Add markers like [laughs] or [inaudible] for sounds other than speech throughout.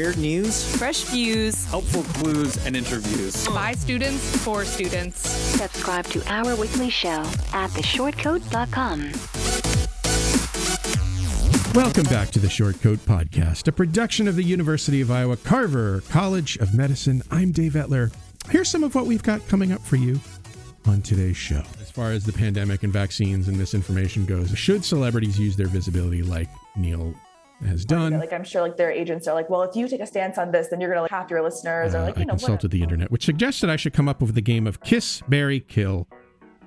Weird news, fresh views, helpful clues, and interviews. by students for students. Subscribe to our weekly show at theshortcoat.com. Welcome back to the Short Coat Podcast, a production of the University of Iowa Carver College of Medicine. I'm Dave Etler. Here's some of what we've got coming up for you on today's show. As far as the pandemic and vaccines and misinformation goes, should celebrities use their visibility like Neil has done? Like I'm sure like their agents are like, well, if you take a stance on this, then you're gonna like half your listeners or Uh, like I you know consulted the internet, which suggested I should come up with the game of Kiss, Marry, Kill,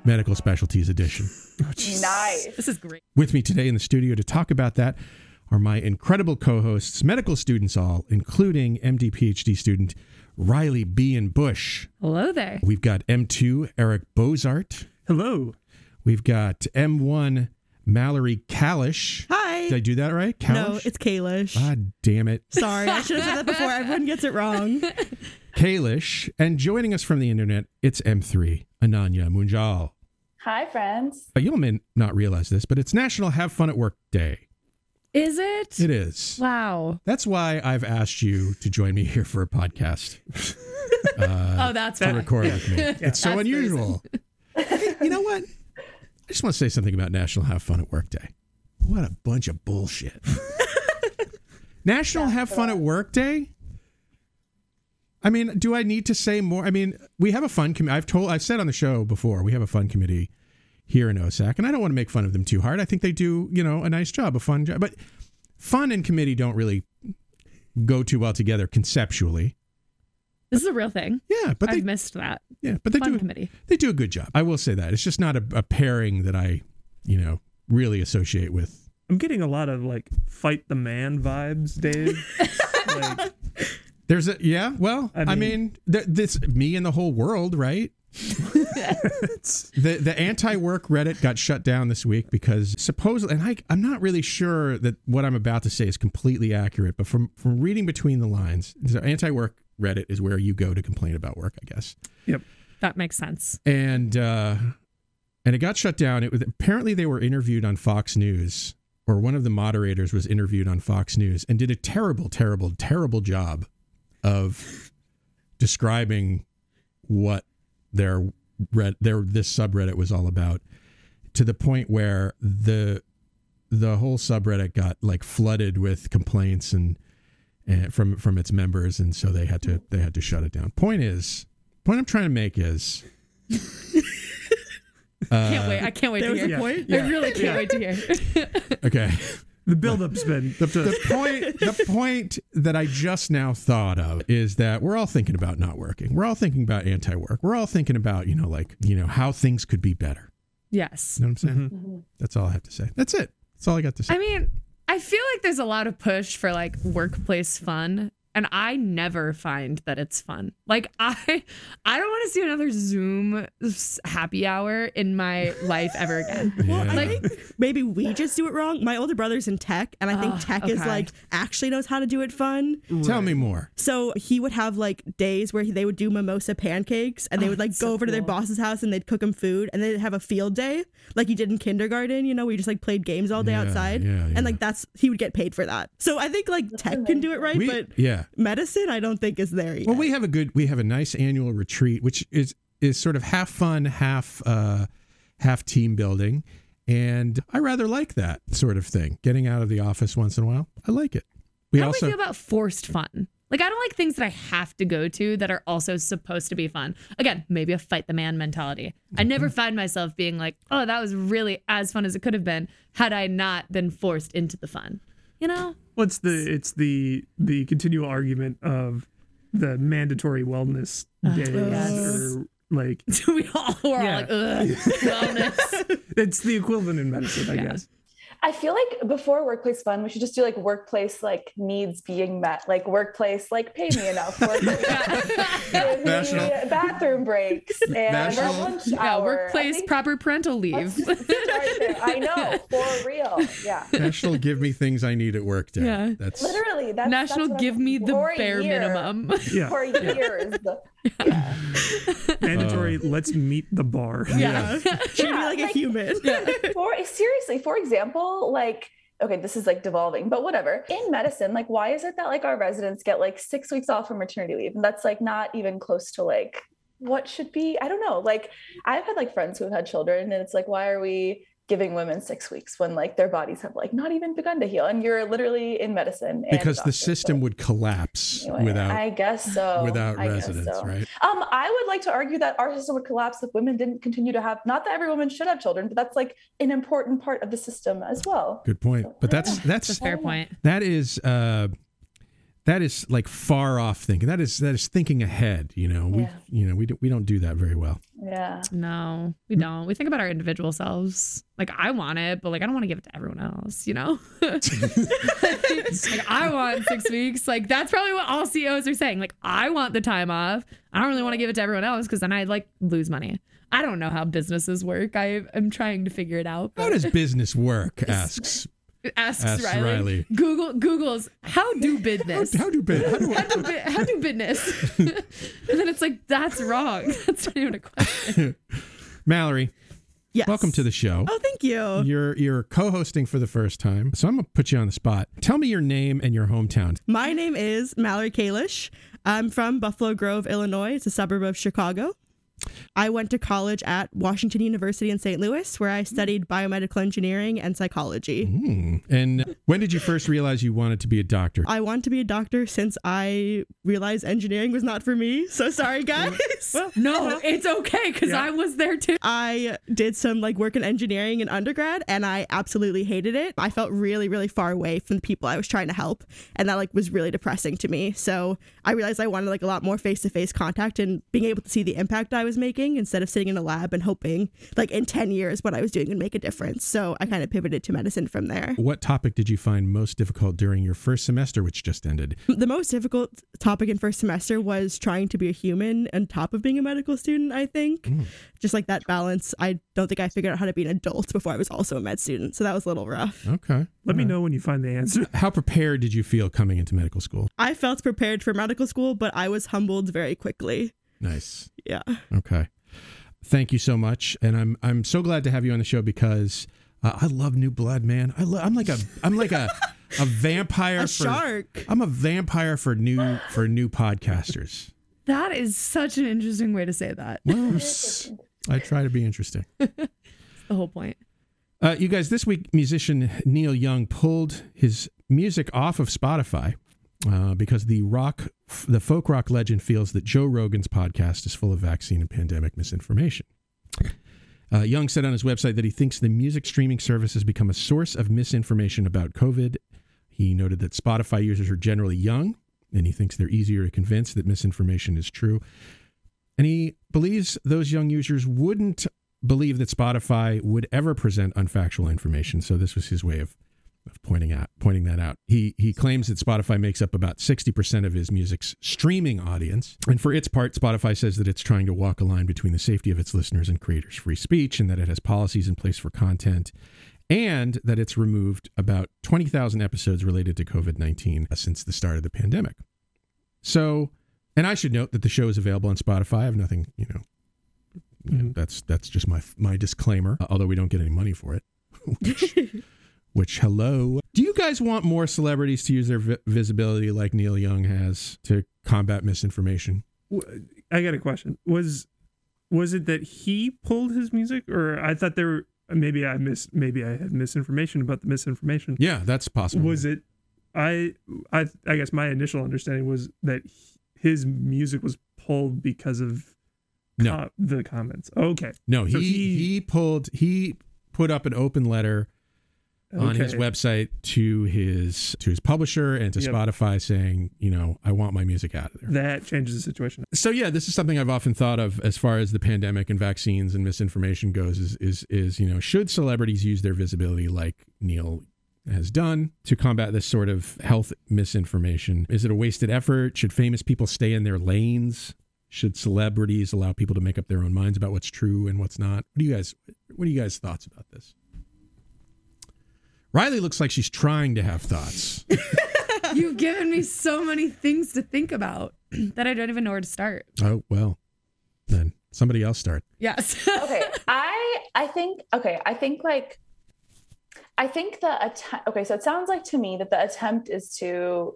Medical Specialties Edition. [laughs] whatever. nice. This is great. With me today in the studio to talk about that are my incredible co-hosts, medical students all, including MD PhD student Riley B. and Bush. Hello there. We've got M2 Eric Bozart. Hello. We've got M1 Mallory Kalish. Hi. Did I do that right? Kalish? No, it's Kalish. God damn it. Sorry, I should have said that before. Everyone gets it wrong. [laughs] Kalish. And joining us from the internet, it's M3 Ananya Munjal. Hi friends. Uh, You may not realize this, but it's National Have Fun at Work Day. Is it? It is. Wow. That's why I've asked you to join me here for a podcast. [laughs] Uh, oh, that's to fine. record with me. [laughs] It's so That's unusual. you know what? I just want to say something about National Have Fun at Work Day. What a bunch of bullshit. [laughs] National Have Fun at Work Day? I mean, do I need to say more? I mean, we have a fun committee. I've told, I've said on the show before, we have a fun committee here in OSAC, and I don't want to make fun of them too hard. I think they do, you know, a nice job, a fun job. But fun and committee don't really go too well together conceptually. This is a real thing. Yeah, but I've they missed that. yeah, but they Fun do committee. they do a good job. I will say that. It's just not a, a pairing that I, you know, really associate with. I'm getting a lot of like fight the man vibes, Dave. [laughs] like, There's a yeah. Well, I I mean, mean- th- this me and the whole world, right? [laughs] The the anti-work Reddit got shut down this week because supposedly, and I, I'm not really sure that what I'm about to say is completely accurate, but from from reading between the lines, so anti-work Reddit is where you go to complain about work, I guess. Yep, that makes sense. and uh, and it got shut down. It was apparently they were interviewed on Fox News, or one of the moderators was interviewed on Fox News and did a terrible, terrible, terrible job of describing what their red their this subreddit was all about, to the point where the the whole subreddit got like flooded with complaints and. And from from its members, and so they had to they had to shut it down. Point is, point I'm trying to make is [laughs] Uh, can't wait. I can't wait There to was hear. a point. I really can't wait to hear. [laughs] Okay. the build-up's been The, the point the point that I just now thought of is that we're all thinking about not working. We're all thinking about anti-work. We're all thinking about, you know, like, you know, how things could be better. yes. You know what I'm saying? Mm-hmm. Mm-hmm. That's all I have to say. That's it. That's all I got to say. I mean, I feel like there's a lot of push for like workplace fun. And I never find that it's fun. Like [laughs] I, I don't want to see another Zoom happy hour in my life ever again. [laughs] Yeah. I Like- think maybe we just do it wrong. My older brother's in tech, and I think Ah, tech is like actually knows how to do it fun. Tell me more. So he would have like days where he, they would do mimosa pancakes, and they Oh, would like go so over to their boss's house and they'd cook him food, and they'd have a field day like you did in kindergarten. You know, we just like played games all day Yeah, outside, yeah, yeah. and like that's he would get paid for that. So I think like tech can do it right, We, but yeah. Medicine I don't think is there yet. Well, we have a good we have a nice annual retreat which is is sort of half fun, half uh half team building, and I rather like that sort of thing. Getting out of the office once in a while. I like it. We How also do we feel about forced fun? Like I don't like things that I have to go to that are also supposed to be fun. Again, maybe a fight the man mentality. I never Mm-hmm. find myself being like, "Oh, that was really as fun as it could have been had I not been forced into the fun." You know? what's the it's the the continual argument of the mandatory wellness days oh, yes. or like [laughs] we all were all Yeah. like, "Ugh, wellness." [laughs] it's the equivalent in medicine, I Yeah. guess. I feel like before workplace fun, we should just do like workplace like needs being met, like workplace like pay me enough, workplace, [laughs] [laughs] give National- bathroom breaks and lunch Yeah, hour. Workplace think proper parental leave. let's [laughs] start there. I know for real. Yeah, National Give Me Things I Need at Work Day. Yeah. That's literally. That's, National that's give I'm- me the for a bare year. minimum. Yeah. For years. Mandatory. Uh, let's meet the bar. Yeah. Treat me like a like- human. for seriously, for example, like okay, this is like devolving, but whatever. In medicine, like why is it that like our residents get like six weeks off from maternity leave? And that's like not even close to like what should be. I don't know. Like I've had like friends who have had children, and it's like, why are we giving women six weeks when like their bodies have like not even begun to heal? And you're literally in medicine. And because the system so would collapse anyway, without I guess so. without I residents, so. right? Um, I would like to argue that our system would collapse if women didn't continue to have. Not that every woman should have children, but that's like an important part of the system as well. Good point. But that's That's a that's fair point. that is uh that is like far off thinking. That is that is thinking ahead, you know. We you know, we do, we don't do that very well. Yeah. No, we don't. We think about our individual selves. Like I want it, but like I don't want to give it to everyone else, you know? [laughs] like I want six weeks. Like that's probably what all CEOs are saying. Like I want the time off. I don't really want to give it to everyone else because then I'd like lose money. I don't know how businesses work. I am trying to figure it out. How does business work? Asks asks, asks Riley. Riley. Google Google's [laughs] how do business. how do bid? How do how do, bi- how do business? [laughs] and then it's like that's wrong. [laughs] That's not even a question. Mallory, Yes. welcome to the show. Oh, thank you. You're you're co-hosting for the first time, so I'm gonna put you on the spot. Tell me your name and your hometown. My name is Mallory Kalish. I'm from Buffalo Grove, Illinois. It's a suburb of Chicago. I went to college at Washington University in St. Louis, where I studied biomedical engineering and psychology. Hmm. And when did you first realize you wanted to be a doctor? I wanted to be a doctor since I realized engineering was not for me. So sorry, [laughs] guys. No, it's okay because Yeah. I was there too. I did some like work in engineering in undergrad and I absolutely hated it. I felt really, really far away from the people I was trying to help. And that like was really depressing to me. So I realized I wanted like a lot more face to face contact and being able to see the impact I was making instead of sitting in a lab and hoping like in 10 years what I was doing would make a difference. So I kind of pivoted to medicine from there. What topic did you find most difficult during your first semester, which just ended? [laughs] The most difficult topic in first semester was trying to be a human on top of being a medical student, I think. Hmm. Just like that balance. I don't think I figured out how to be an adult before I was also a med student. So that was a little rough. Okay. Let me uh-huh. know when you find the answer. [laughs] How prepared did you feel coming into medical school? I felt prepared for medical school, but I was humbled very quickly. Nice. Yeah. Okay. Thank you so much, and I'm I'm so glad to have you on the show because uh, I love New Blood, man. I lo- I'm like a I'm like a a vampire [laughs] A for shark. I'm a vampire for new for new podcasters. That is such an interesting way to say that. Well, I try to be interesting. [laughs] The whole point. Uh, you guys, this week musician Neil Young pulled his music off of Spotify uh, because the rock, the folk rock legend feels that Joe Rogan's podcast is full of vaccine and pandemic misinformation. Uh, Young said on his website that he thinks the music streaming service has become a source of misinformation about COVID. He noted that Spotify users are generally young, and he thinks they're easier to convince that misinformation is true. And he believes those young users wouldn't believe that Spotify would ever present unfactual information. So this was his way of, of pointing out pointing that out. He he claims that Spotify makes up about 60% of his music's streaming audience. And for its part, Spotify says that it's trying to walk a line between the safety of its listeners and creators' free speech and that it has policies in place for content and that it's removed about 20,000 episodes related to COVID-19 since the start of the pandemic. So, and I should note that the show is available on Spotify. I have nothing, you know, you know, that's that's just my my disclaimer. uh, Although we don't get any money for it. [laughs] which, [laughs] which, hello. Do you guys want more celebrities to use their vi- visibility like Neil Young has to combat misinformation? i got a question. Was was it that he pulled his music, or I thought there were maybe I miss maybe I had misinformation about the misinformation. Yeah, that's possible. Was it? I I I guess my initial understanding was that his music was pulled because of No. co- the comments. Okay, No, he So he- he pulled he put up an open letter on his website to his to his publisher and to Yep. Spotify saying, you know, I want my music out of there. That changes the situation. So yeah, this is something I've often thought of as far as the pandemic and vaccines and misinformation goes is is is, you know, should celebrities use their visibility like Neil has done to combat this sort of health misinformation? Is it a wasted effort? Should famous people stay in their lanes? Should celebrities allow people to make up their own minds about what's true and what's not? What do you guys what are you guys thoughts about this? Riley looks like she's trying to have thoughts. [laughs] You've given me so many things to think about [clears throat] that I don't even know where to start. oh, well. Then somebody else start. Yes. [laughs] okay i i think okay i think like i think the attempt okay so it sounds like to me that the attempt is to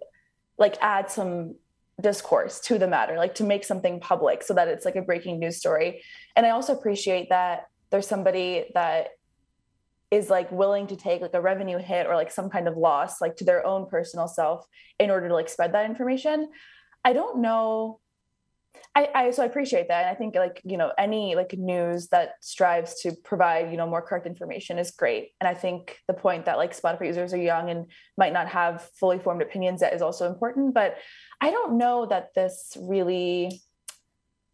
like add some discourse to the matter like to make something public so that it's like a breaking news story and i also appreciate that there's somebody that is like willing to take like a revenue hit or like some kind of loss like to their own personal self in order to like spread that information i don't know I, I so I appreciate that. And I think like, you know, any like news that strives to provide, you know, more correct information is great. And I think the point that like Spotify users are young and might not have fully formed opinions that is also important. But I don't know that this really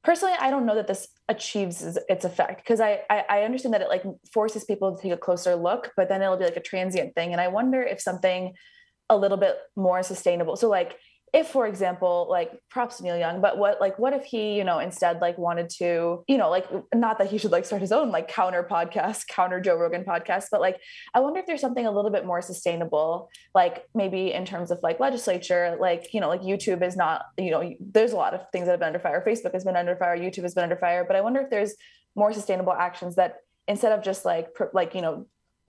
personally, I don't know that this achieves its- effect because I, I I understand that it like forces people to take a closer look, but then it'll be like a transient thing. And I wonder if something a little bit more sustainable. So like if for example like props neil young but what like what if he you know instead like wanted to you know like not that he should like start his own like counter podcast [laughs] counter joe rogan podcast but like i wonder if there's something a little bit more sustainable like maybe in terms of like legislature like you know like youtube is not you know there's a lot of things that have been under fire. Facebook has been under fire. Youtube has been under fire. But i wonder if there's more sustainable actions that instead of just like like you know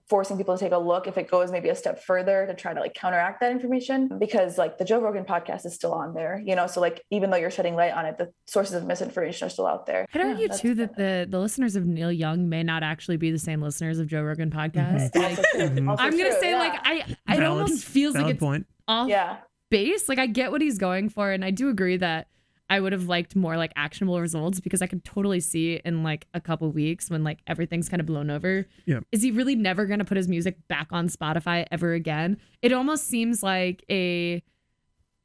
forcing people to take a look if it goes maybe a step further to try to like counteract that information because like the Joe Rogan podcast is still on there, you know. So like even though you're shedding light on it, the sources of misinformation are still out there. I'd Yeah, argue that's- too that the the listeners of Neil Young may not actually be the same listeners of Joe Rogan mm-hmm. podcast. Also Like, true, mm-hmm. also I'm gonna true, say yeah. like I it Valid- almost feels like valid it's point. off yeah. base. Like I get what he's going for, and I do agree that I would have liked more like actionable results because I could totally see in like a couple weeks when like everything's kind of blown over. Yeah. Is he really never gonna put his music back on Spotify ever again? It almost seems like a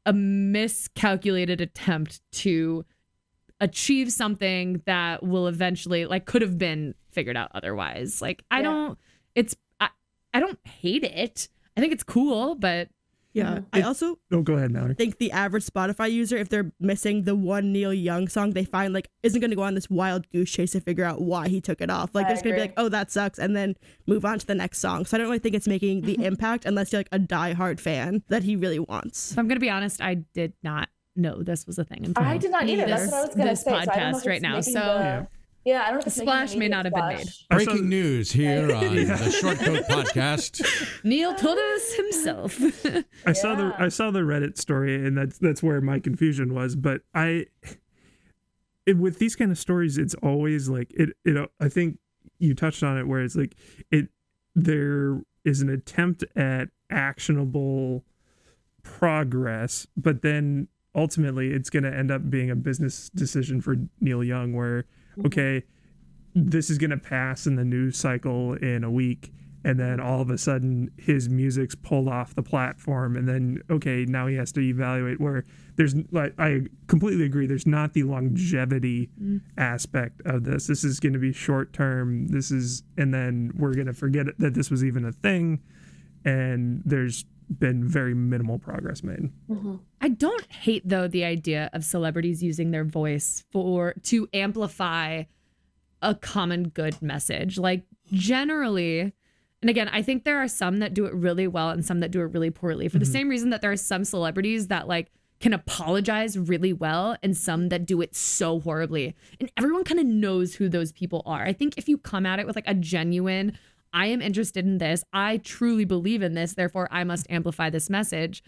a miscalculated attempt to achieve something that will eventually like could have been figured out otherwise. Like I Yeah. don't it's I, I don't hate it. I think it's cool, but Yeah. Mhm. I also Oh, go ahead, Mallory. think the average Spotify user, if they're missing the one Neil Young song they find, like, isn't going to go on this wild goose chase to figure out why he took it off. Like, I they're just going to be like, oh, that sucks, and then move on to the next song. So I don't really think it's making the [laughs] impact unless you're like a diehard fan that he really wants. if I'm gonna be honest, I did not know this was a thing until I did not either. That's this- what I was gonna this say. So I don't know podcast if right now. So the- Yeah. Yeah, I don't know if Splash may not have been made. I saw- Breaking news here on the Short Coat [laughs] Podcast. Neil told us himself. [laughs] I saw the I saw the Reddit story, and that's that's where my confusion was. But I, it, with these kind of stories, it's always like it. It I think you touched on it, where it's like it. There is an attempt at actionable progress, but then ultimately it's going to end up being a business decision for Neil Young, where Mm-hmm. okay, this is going to pass in the news cycle in a week. And then all of a sudden his music's pulled off the platform. And then okay now he has to evaluate where there's like i completely agree there's not the longevity mm-hmm. aspect of this. This is going to be short term. This is and then we're going to forget that this was even a thing. And there's been very minimal progress made mm-hmm. I don't hate though the idea of celebrities using their voice for to amplify a common good message. Like generally, and again, I think there are some that do it really well and some that do it really poorly. For the mm-hmm. same reason that there are some celebrities that like can apologize really well and some that do it so horribly. And everyone kind of knows who those people are. I think if you come at it with like a genuine I am interested in this. I truly believe in this. Therefore, I must amplify this message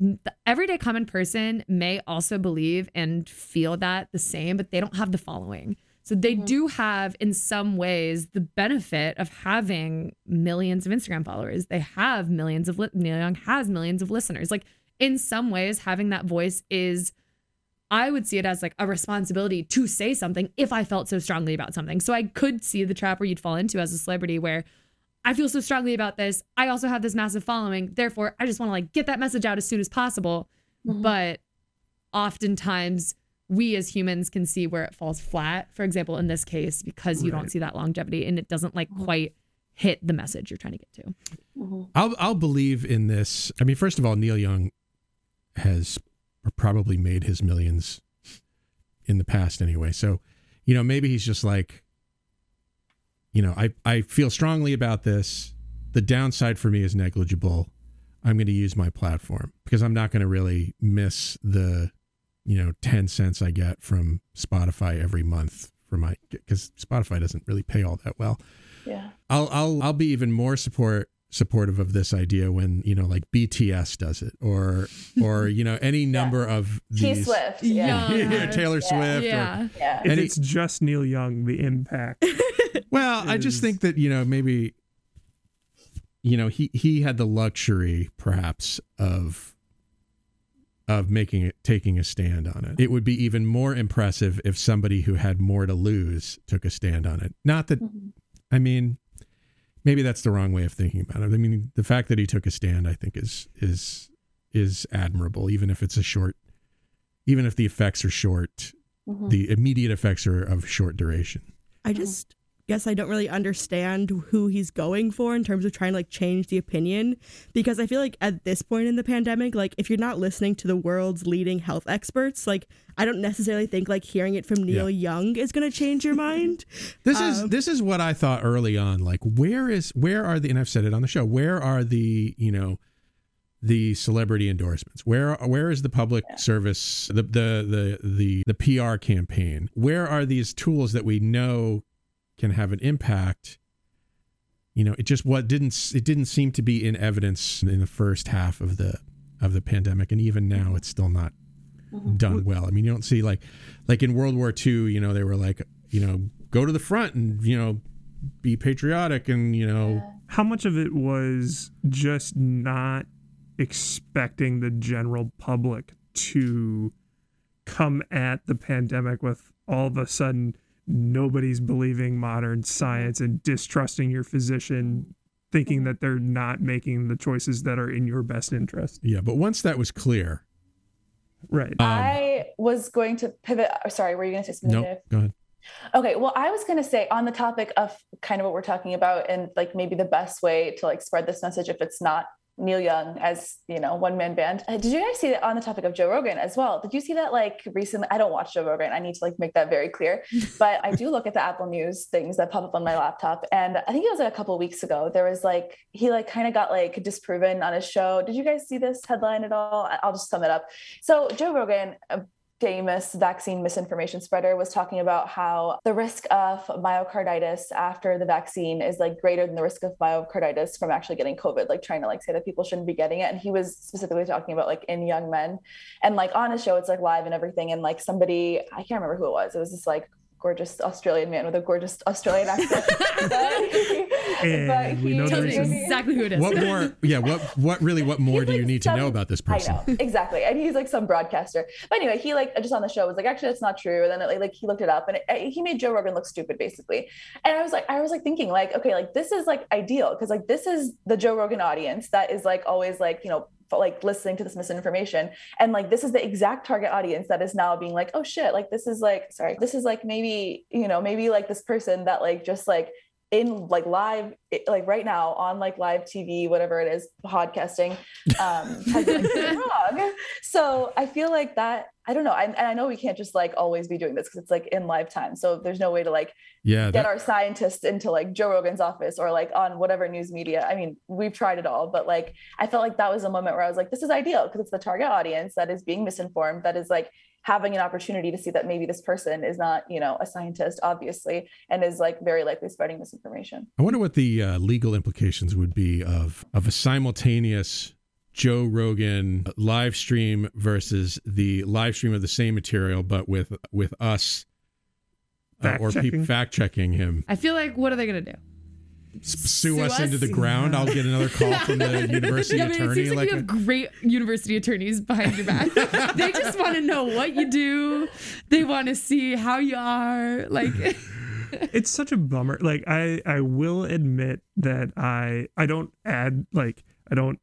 the everyday common person may also believe and feel that the same, but they don't have the following. So they mm-hmm. do have, in some ways, the benefit of having millions of Instagram followers. They have millions of li- Neil Young has millions of listeners. Like in some ways, having that voice is, I would see it as like a responsibility to say something if I felt so strongly about something. So I could see the trap where you'd fall into as a celebrity where I feel so strongly about this. I also have this massive following. Therefore, I just want to like get that message out as soon as possible. Mhm. But oftentimes we as humans can see where it falls flat. For example, in this case, because you don't see that longevity and it doesn't like quite hit the message you're trying to get to. Mhm. I'll I'll believe in this. I mean, first of all, Neil Young has probably made his millions in the past anyway. So, you know, maybe he's just like, you know, I I feel strongly about this. The downside for me is negligible. I'm going to use my platform because I'm not going to really miss the, you know, 10 cents I get from Spotify every month for my because Spotify doesn't really pay all that well. Yeah. I'll I'll I'll be even more support supportive of this idea when you know like BTS does it or or [laughs] you know any number of T Swift. Yeah. Yeah. [laughs] Yeah, Taylor Yeah. Swift or Yeah. Yeah. If it's just Neil Young, the impact. [laughs] well I just think that you know maybe you know he he had the luxury perhaps of of making it taking a stand on it it would be even more impressive if somebody who had more to lose took a stand on it not that Mhm. I mean, maybe that's the wrong way of thinking about it. I mean, the fact that he took a stand, I think, is is is admirable, even if it's a short, even if the effects are short. Mhm. The immediate effects are of short duration. I just guess I don't really understand who he's going for in terms of trying to like change the opinion because I feel like at this point in the pandemic, like if you're not listening to the world's leading health experts, like I don't necessarily think like hearing it from Neil Young is going to change your mind. [laughs] This is Um, this is what I thought early on. Like, where is where are the and I've said it on the show. Where are the you know the celebrity endorsements? Where where is the public service the the the the the PR campaign? Where are these tools that we know can have an impact? You know, it just what didn't it didn't seem to be in evidence in the first half of the of the pandemic, and even now it's still not mm-hmm. done well. I mean, you don't see like like in World War II, you know, they were like, you know, go to the front and you know, be patriotic and you know, How much of it was just not expecting the general public to come at the pandemic with all of a sudden nobody's believing modern science and distrusting your physician, thinking that they're not making the choices that are in your best interest? yeah. But once that was clear, Right. um, I was going to pivot. oh, Sorry, were you going to say something? no, go ahead. Okay, well, I was going to say on the topic of kind of what we're talking about and like maybe the best way to like spread this message if it's not Neil Young as, you know, one man band. Uh, did you guys see that on the topic of Joe Rogan as well? Did you see that like recently? I don't watch Joe Rogan. I need to like make that very clear, [laughs] but I do look at the Apple News things that pop up on my laptop. And I think it was like a couple weeks ago. There was like, he like kind of got like disproven on his show. Did you guys see this headline at all? I'll just sum it up. So Joe Rogan, a famous vaccine misinformation spreader was talking about how the risk of myocarditis after the vaccine is like greater than the risk of myocarditis from actually getting covid like trying to like say that people shouldn't be getting it. And he was specifically talking about like in young men. And like on his show it's like live and everything. And like somebody i can't remember who it was. It was this like gorgeous australian man with a gorgeous australian accent [laughs] And we know Tell the me exactly who it is. What more? Yeah. What what really? What more He's do you like need to know about this I person? know exactly, and he's like some broadcaster. But anyway, he like just on the show was like, actually, that's not true. And then like, like he looked it up, and it, he made Joe Rogan look stupid, basically. And I was like, I was like thinking, like, okay, like this is like ideal because like this is the Joe Rogan audience that is like always like you know f- like listening to this misinformation, and like this is the exact target audience that is now being like, oh shit, like this is like sorry, this is like maybe you know maybe like this person that like just like in like live like right now on like live tv whatever it is podcasting um [laughs] has been wrong so i feel like that i don't know I, and i know we can't just like always be doing this because it's like in live time so there's no way to like Yeah. get That, our scientists into like joe rogan's office or like on whatever news media i mean we've tried it all but like i felt like that was a moment where i was like this is ideal because it's the target audience that is being misinformed that is like having an opportunity to see that maybe this person is not you know a scientist obviously and is like very likely spreading misinformation I wonder what the uh, legal implications would be of of a simultaneous Joe Rogan live stream versus the live stream of the same material, but with with us uh, or people Fact-checking. fact checking him. I feel like what are they gonna do? S- Sue, Sue us, us? into the ground. I'll get another call [laughs] from the university Yeah, I mean, it attorney. seems like, you have great university attorneys behind your back. [laughs] they just want to know what you do. They want to see how you are. Like, [laughs] it's such a bummer. Like I I will admit that I I don't add like I don't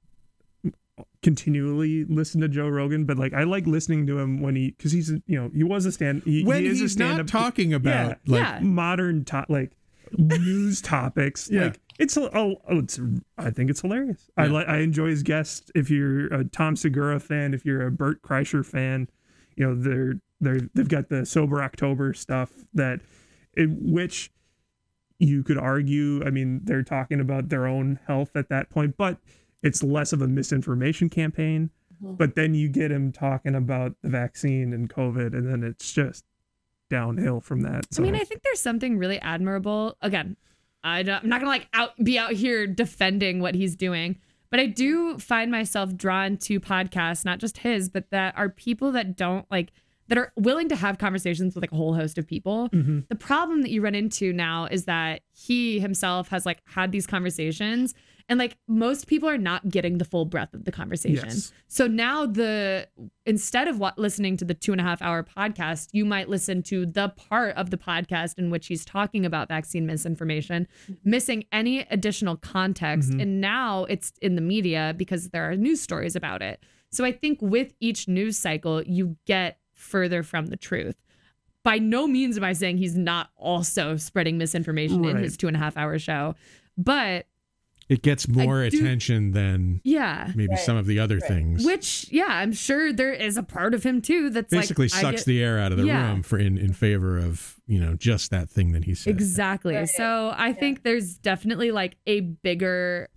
continually listen to Joe Rogan, but like I like listening to him when he because he's you know he was a stand he, when he is a he's not stand-up talking about Yeah. like Yeah. modern to- like news topics Yeah. like it's a- oh, oh, it's I think it's hilarious. I Yeah. like I enjoy his guests. If you're a Tom Segura fan, if you're a Bert Kreischer fan, you know they're they're they've got the sober October stuff that in which you could argue. I mean, they're talking about their own health at that point, but it's less of a misinformation campaign. Mm-hmm. But then you get him talking about the vaccine and COVID, and then it's just downhill from that. I mean, I think there's something really admirable. Again, I don't, I'm not gonna like out be out here defending what he's doing, but I do find myself drawn to podcasts, not just his, but that are people that don't like that are willing to have conversations with like a whole host of people. Mhm. The problem that you run into now is that he himself has like had these conversations. And like most people are not getting the full breadth of the conversation. Yes. So now the instead of what listening to the two and a half hour podcast, you might listen to the part of the podcast in which he's talking about vaccine misinformation, missing any additional context. Mhm. And now it's in the media because there are news stories about it. So I think with each news cycle, you get further from the truth. By no means am I saying he's not also spreading misinformation in his two and a half hour show. But it gets more do- attention than yeah. maybe Right. some of the other Right. things. Which, yeah, I'm sure there is a part of him too that's basically like I sucks get- the air out of the Yeah. room for in, in favor of you know just that thing that he said. Exactly. Right. So I think there's definitely like a bigger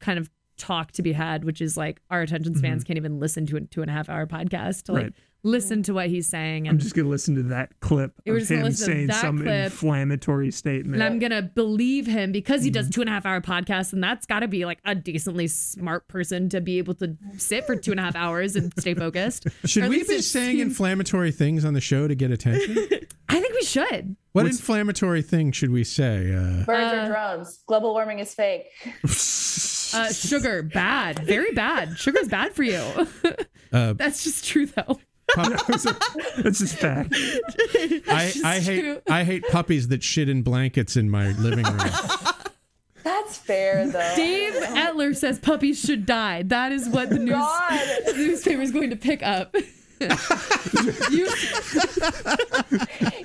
kind of talk to be had, which is like our attention spans mm-hmm. can't even listen to a two and a half hour podcast to like Right. Listen to what he's saying. I'm just gonna listen to that clip We're of just him saying some clip. inflammatory statement. and I'm gonna believe him because he Mm-hmm. does two and a half hour podcasts, and that's got to be like a decently smart person to be able to sit for two and a half hours and stay [laughs] focused. Should we be saying [laughs] inflammatory things on the show to get attention? [laughs] I think we should. what What's- inflammatory thing should we say? Uh, Birds Uh, are drones. Global warming is fake. Uh, sugar, bad, very bad. Sugar's bad for you. uh, That's just true though. Pup- [laughs] [laughs] That's just fact. I, just I hate true. I hate puppies that shit in blankets in my living room. [laughs] That's fair though. Dave Etler says puppies should die. That is what the news the newspaper is going to pick up. you,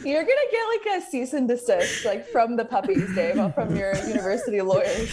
You're gonna get like a cease and desist, like from the puppies, Dave, from your university lawyers.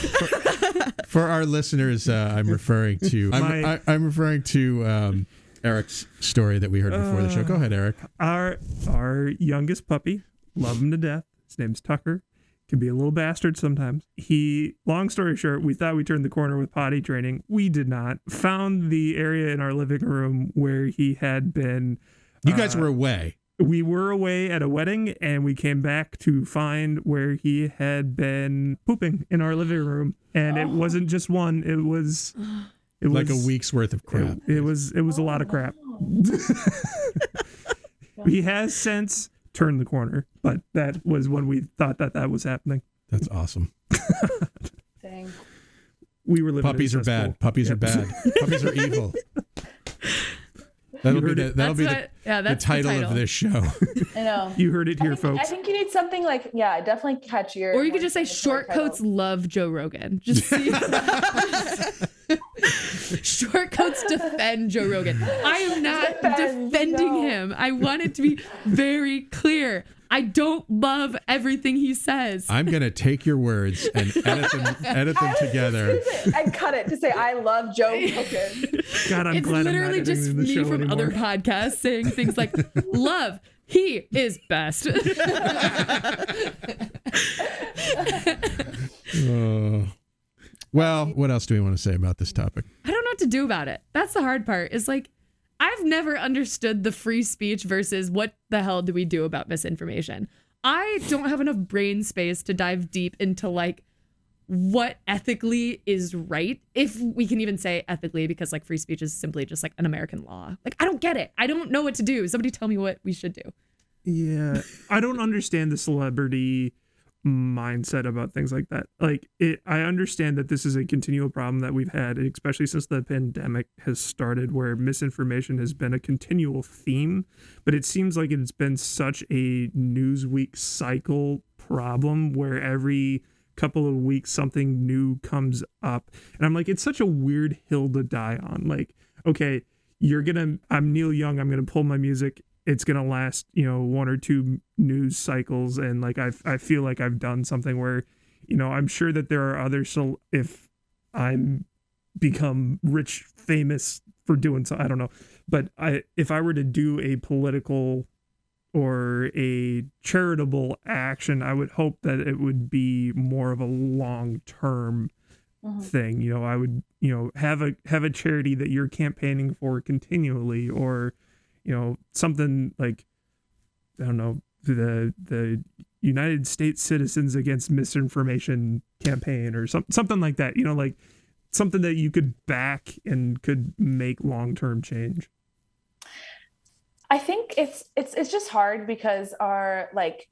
For our listeners, uh, I'm referring to I'm, My- I, I'm referring to um, Eric's story that we heard before the show. Go ahead, Eric. Our our youngest puppy, love him to death. His name's Tucker. Can be a little bastard sometimes. He, long story short, we thought we turned the corner with potty training. We did not. Found the area in our living room where he had been. You guys uh, were away. we were away at a wedding and we came back to find where he had been pooping in our living room and it wasn't just one it was it Like a week's worth of crap. it, it was it was a lot of crap [laughs] he has since turned the corner but that was when we thought that that was happening That's awesome. [laughs] Dang. we were living Puppies are bad. cesspool. Puppies are bad. [laughs] Puppies are evil. That'll be heard the, it. that'll That's be what- the, yeah, the that's the title, title. of this show. I know. you heard it I here folks. I think you need something like yeah, definitely catchier. or you could just say short coats love Joe Rogan. Just see. [laughs] short coats defend Joe Rogan. I am not Defend, defending no. him. I want it to be very clear. I don't love everything he says. I'm gonna take your words and [laughs] edit them edit them together. and cut it to say I love Joe [laughs] Rogan. god i'm it's glad i'm not literally just the me show from anymore. other podcasts saying things like love he is best Uh, well, what else do we want to say about this topic? i don't know what to do about it. That's the hard part is like i've never understood the free speech versus what the hell do we do about misinformation? I don't have enough brain space to dive deep into like what ethically is right if we can even say ethically because like free speech is simply just like an american law. Like i don't get it. I don't know what to do. Somebody tell me what we should do. Yeah. I don't understand the celebrity mindset about things like that. Like it I understand that this is a continual problem that we've had, especially since the pandemic has started where misinformation has been a continual theme, but it seems like it's been such a Newsweek cycle problem where every couple of weeks something new comes up. And i'm like it's such a weird hill to die on. Like okay you're gonna i'm neil young i'm gonna pull my music it's gonna last you know one or two news cycles and like i, I feel like i've done something where you know i'm sure that there are others so if i'm become rich famous for doing so i don't know but i if i were to do a political or a charitable action, I would hope that it would be more of a long term Mhm. thing. You know, I would, you know, have a have a charity that you're campaigning for continually or, you know, something like I don't know, the the United States Citizens Against Misinformation campaign or some, something like that. You know, like something that you could back and could make long term change. I think it's it's it's just hard because our like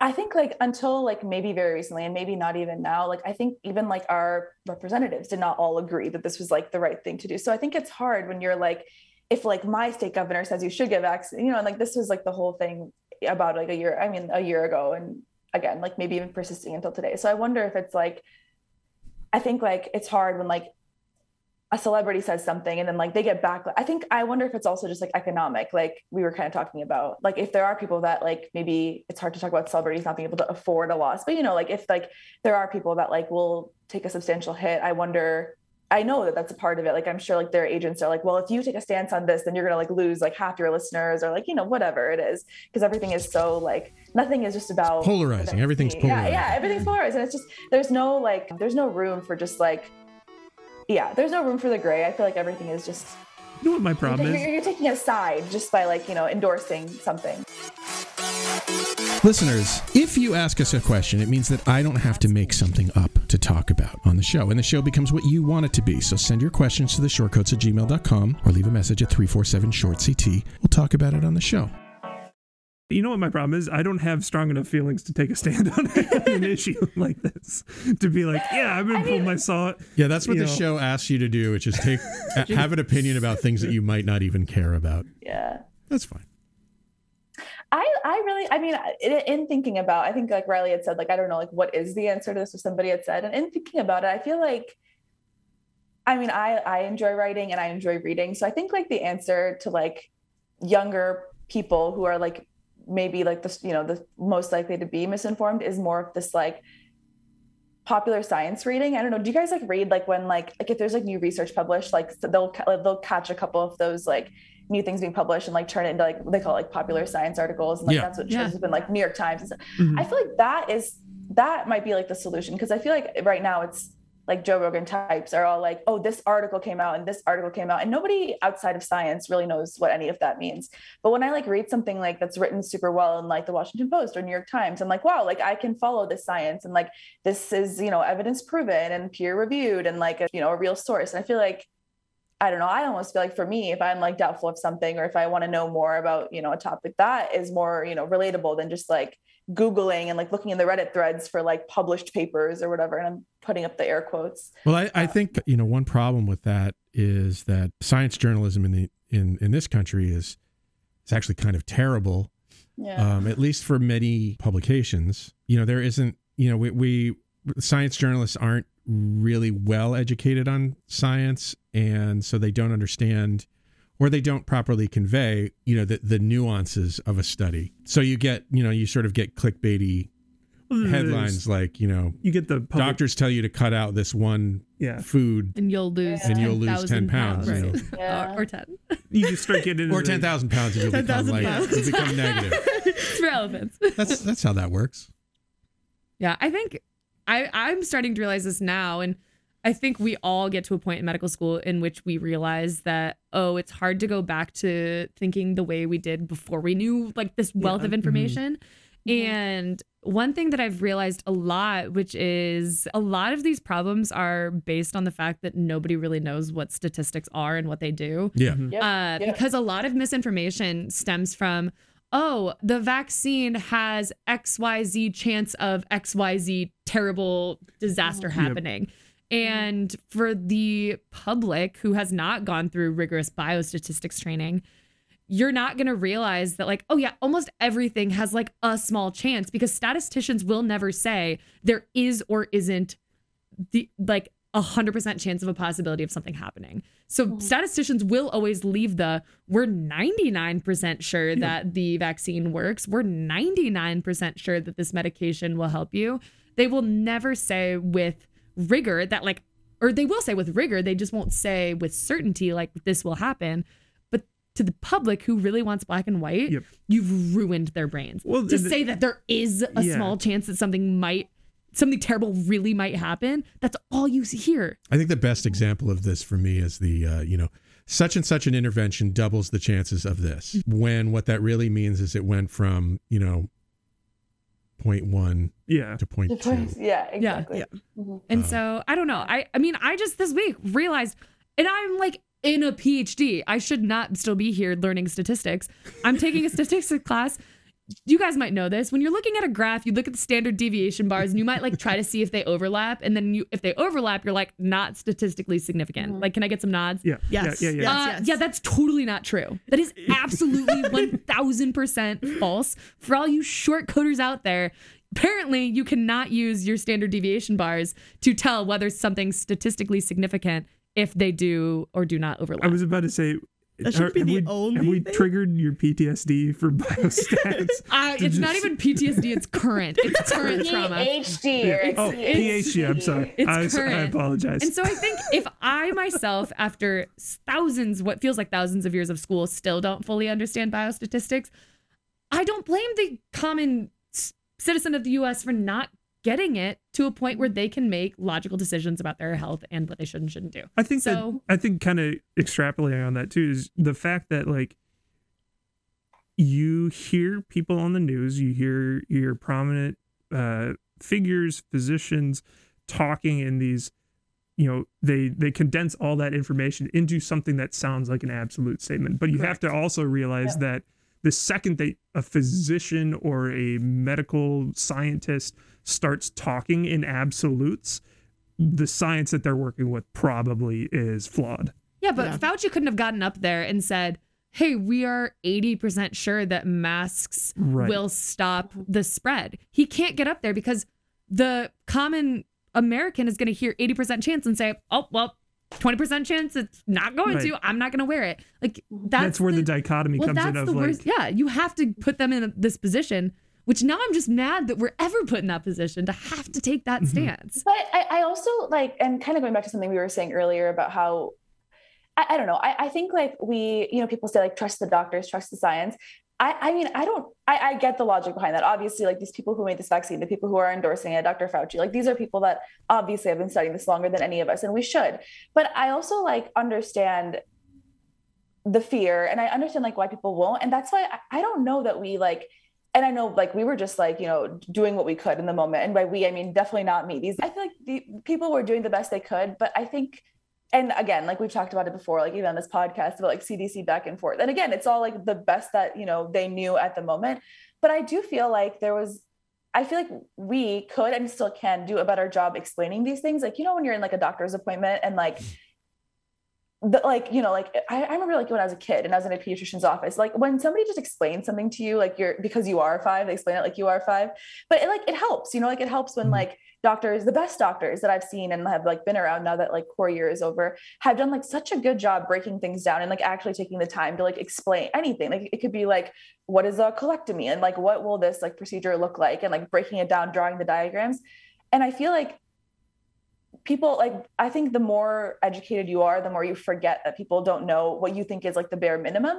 I think like until like maybe very recently and maybe not even now, like I think even like our representatives did not all agree that this was like the right thing to do. So I think it's hard when you're like, if like my state governor says you should get vaccine, you know, and like this was like the whole thing about like a year, I mean, a year ago, and again, like maybe even persisting until today. So I wonder if it's like, I think like it's hard when like a celebrity says something and then like they get back i think i wonder if it's also just like economic like we were kind of talking about like if there are people that like maybe it's hard to talk about celebrities not being able to afford a loss but you know like if like there are people that like will take a substantial hit i wonder i know that that's a part of it like i'm sure like their agents are like well if you take a stance on this then you're gonna like lose like half your listeners or like you know whatever it is because everything is so like nothing is just about Polarizing. Everything's yeah polarizing. yeah everything's mm-hmm. polarized and it's just there's no like there's no room for just like yeah there's no room for the gray i feel like everything is just You know what my you're, problem is? you're, you're taking a side just by like you know endorsing something Listeners, if you ask us a question, it means that I don't have to make something up to talk about on the show, and the show becomes what you want it to be. So send your questions to the shortcoats at gmail.com or leave a message at 347 short CT. We'll talk about it on the show. You know what my problem is? I don't have strong enough feelings to take a stand [laughs] on an issue like this. To be like, yeah, I'm gonna pull my saw. Yeah, that's what the know. show asks you to do, which is take [laughs] have an opinion about things that you might not even care about. yeah That's fine. I, I really, I mean, in, in thinking about, I think like Riley had said, like, I don't know, like, what is the answer to this? Or somebody had said, and in thinking about it, I feel like, I mean, I, I enjoy writing and I enjoy reading. So I think like the answer to like younger people who are like, maybe like the, you know, the most likely to be misinformed is more of this like popular science reading. I don't know. Do you guys like read like when like, like if there's like new research published, like they'll, they'll catch a couple of those like new things being published and like turn it into like they call it like popular science articles and like Yeah. that's what Yeah. has been like New York Times and stuff. Mhm. I feel like that is that might be like the solution because I feel like right now it's like Joe Rogan types are all like, oh, this article came out and this article came out, and nobody outside of science really knows what any of that means. But when I like read something like that's written super well in like the Washington Post or New York Times, I'm like, wow, like I can follow this science and like this is you know evidence proven and peer reviewed and like a, you know a real source. And I feel like I don't know. I almost feel like for me, if I'm like doubtful of something or if I want to know more about, you know, a topic that is more, you know, relatable than just like Googling and like looking in the Reddit threads for like published papers or whatever. And I'm putting up the air quotes. Well, I, I think you know one problem with that is that science journalism in the in in this country is is actually kind of terrible. Yeah. Um, at least for many publications, you know, there isn't. You know, we, we science journalists aren't really well educated on science, and so they don't understand or they don't properly convey, you know, the, the nuances of a study. So you get, you know, you sort of get clickbaity Well, headlines like, you know, You get the public, doctors tell you to cut out this one Yeah. food and you'll lose And you'll lose 10 10,000 pounds, you know. Yeah. or, or 10 You just start getting into or ten thousand pounds, and you'll become like pounds. you become negative. it's for elephants That's that's how that works. Yeah, I think I I'm starting to realize this now and I think we all get to a point in medical school in which we realize that oh, it's hard to go back to thinking the way we did before we knew like this wealth Yeah, of information. And one thing that I've realized a lot, which is a lot of these problems are based on the fact that nobody really knows what statistics are and what they do Yeah. Yep. uh, Yeah. because a lot of misinformation stems from oh the vaccine has xyz chance of xyz terrible disaster happening. And for the public who has not gone through rigorous biostatistics training you're not going to realize that like oh yeah almost everything has like a small chance because statisticians will never say there is or isn't the like a hundred percent chance of a possibility of something happening. So oh. statisticians will always leave the we're 99% sure that the vaccine works. We're 99% sure that this medication will help you. They will never say with rigor that like or they will say with rigor, they just won't say with certainty like this will happen. But to the public who really wants black and white, Yep. you've ruined their brains. Well, to the- say that there is a Yeah. small chance that something might something terrible really might happen, that's all you hear. I think the best example of this for me is the uh, you know such and such an intervention doubles the chances of this. When what that really means is it went from you know point one Yeah. to point two. yeah, exactly. And Uh. so I don't know. I I mean, I just this week realized, and I'm like in a PhD. I should not still be here learning statistics. I'm taking a [laughs] statistics class. You guys might know this. When you're looking at a graph, you look at the standard deviation bars and you might like try to see if they overlap. And then you if they overlap, you're like not statistically significant. Like, can I get some nods? Yeah. Yes. Yeah. Yeah. Yeah. Yes, Uh, yes. Yeah, that's totally not true. That is absolutely [laughs] 1000% false. For all you short coders out there, apparently you cannot use your standard deviation bars to tell whether something's statistically significant if they do or do not overlap. I was about to say. That should are- be have the we, only have we thing. triggered your PTSD for [laughs] biostats? [laughs] Uh, to it's not even PTSD, it's current. It's [laughs] current trauma. PhD. Or Oh, it's PhD. I'm sorry. It's I, I apologize. And so I think if I myself, after thousands, what feels like thousands of years of school, still don't fully understand biostatistics, I don't blame the common citizen of the US for not getting it to a point where they can make logical decisions about their health and what they should and shouldn't do. I think So- that I think kind of extrapolating on that too is the fact that like you hear people on the news, you hear your prominent uh, figures, physicians talking in these, you know, they they condense all that information into something that sounds like an absolute statement. But you have to also realize that the second that a physician or a medical scientist starts talking in absolutes, the science that they're working with probably is flawed. Yeah, but Yeah. Fauci couldn't have gotten up there and said, hey, we are 80% sure that masks Right. will stop the spread. He can't get up there because the common American is going to hear 80% chance and say, oh, well, 20% chance it's not going to. I'm not going to wear it. Like, that's, That's, where the, dichotomy well, comes that's in of the like worst. Yeah, you have to put them in this position, which now I'm just mad that we're ever put in that position to have to take that Mm-hmm. stance. But I, I also like, and kind of going back to something we were saying earlier about how, I, I don't know, I, I think like we, you know, people say like trust the doctors, trust the science. I, I mean, I don't, I, I get the logic behind that. Obviously, like these people who made this vaccine, the people who are endorsing it, Dr. Fauci, like these are people that obviously have been studying this longer than any of us, and we should. But I also like understand the fear and I understand like why people won't. And that's why I, I don't know that we like, and I know like we were just like, you know, doing what we could in the moment. And by we, I mean definitely not me. These I feel like the people were doing the best they could, but I think and again, like we've talked about it before, like even on this podcast about like CDC back and forth. And again, it's all like the best that, you know, they knew at the moment. But I do feel like there was I feel like we could and still can do a better job explaining these things. Like, you know, when you're in like a doctor's appointment and like the, like you know like I, I remember like when I was a kid and I was in a pediatrician's office like when somebody just explains something to you like you're because you are five they explain it like you are five but it like it helps you know like it helps when mm-hmm. like doctors the best doctors that I've seen and have like been around now that like core year is over have done like such a good job breaking things down and like actually taking the time to like explain anything like it could be like what is a colectomy and like what will this like procedure look like and like breaking it down drawing the diagrams and I feel like people like i think the more educated you are the more you forget that people don't know what you think is like the bare minimum.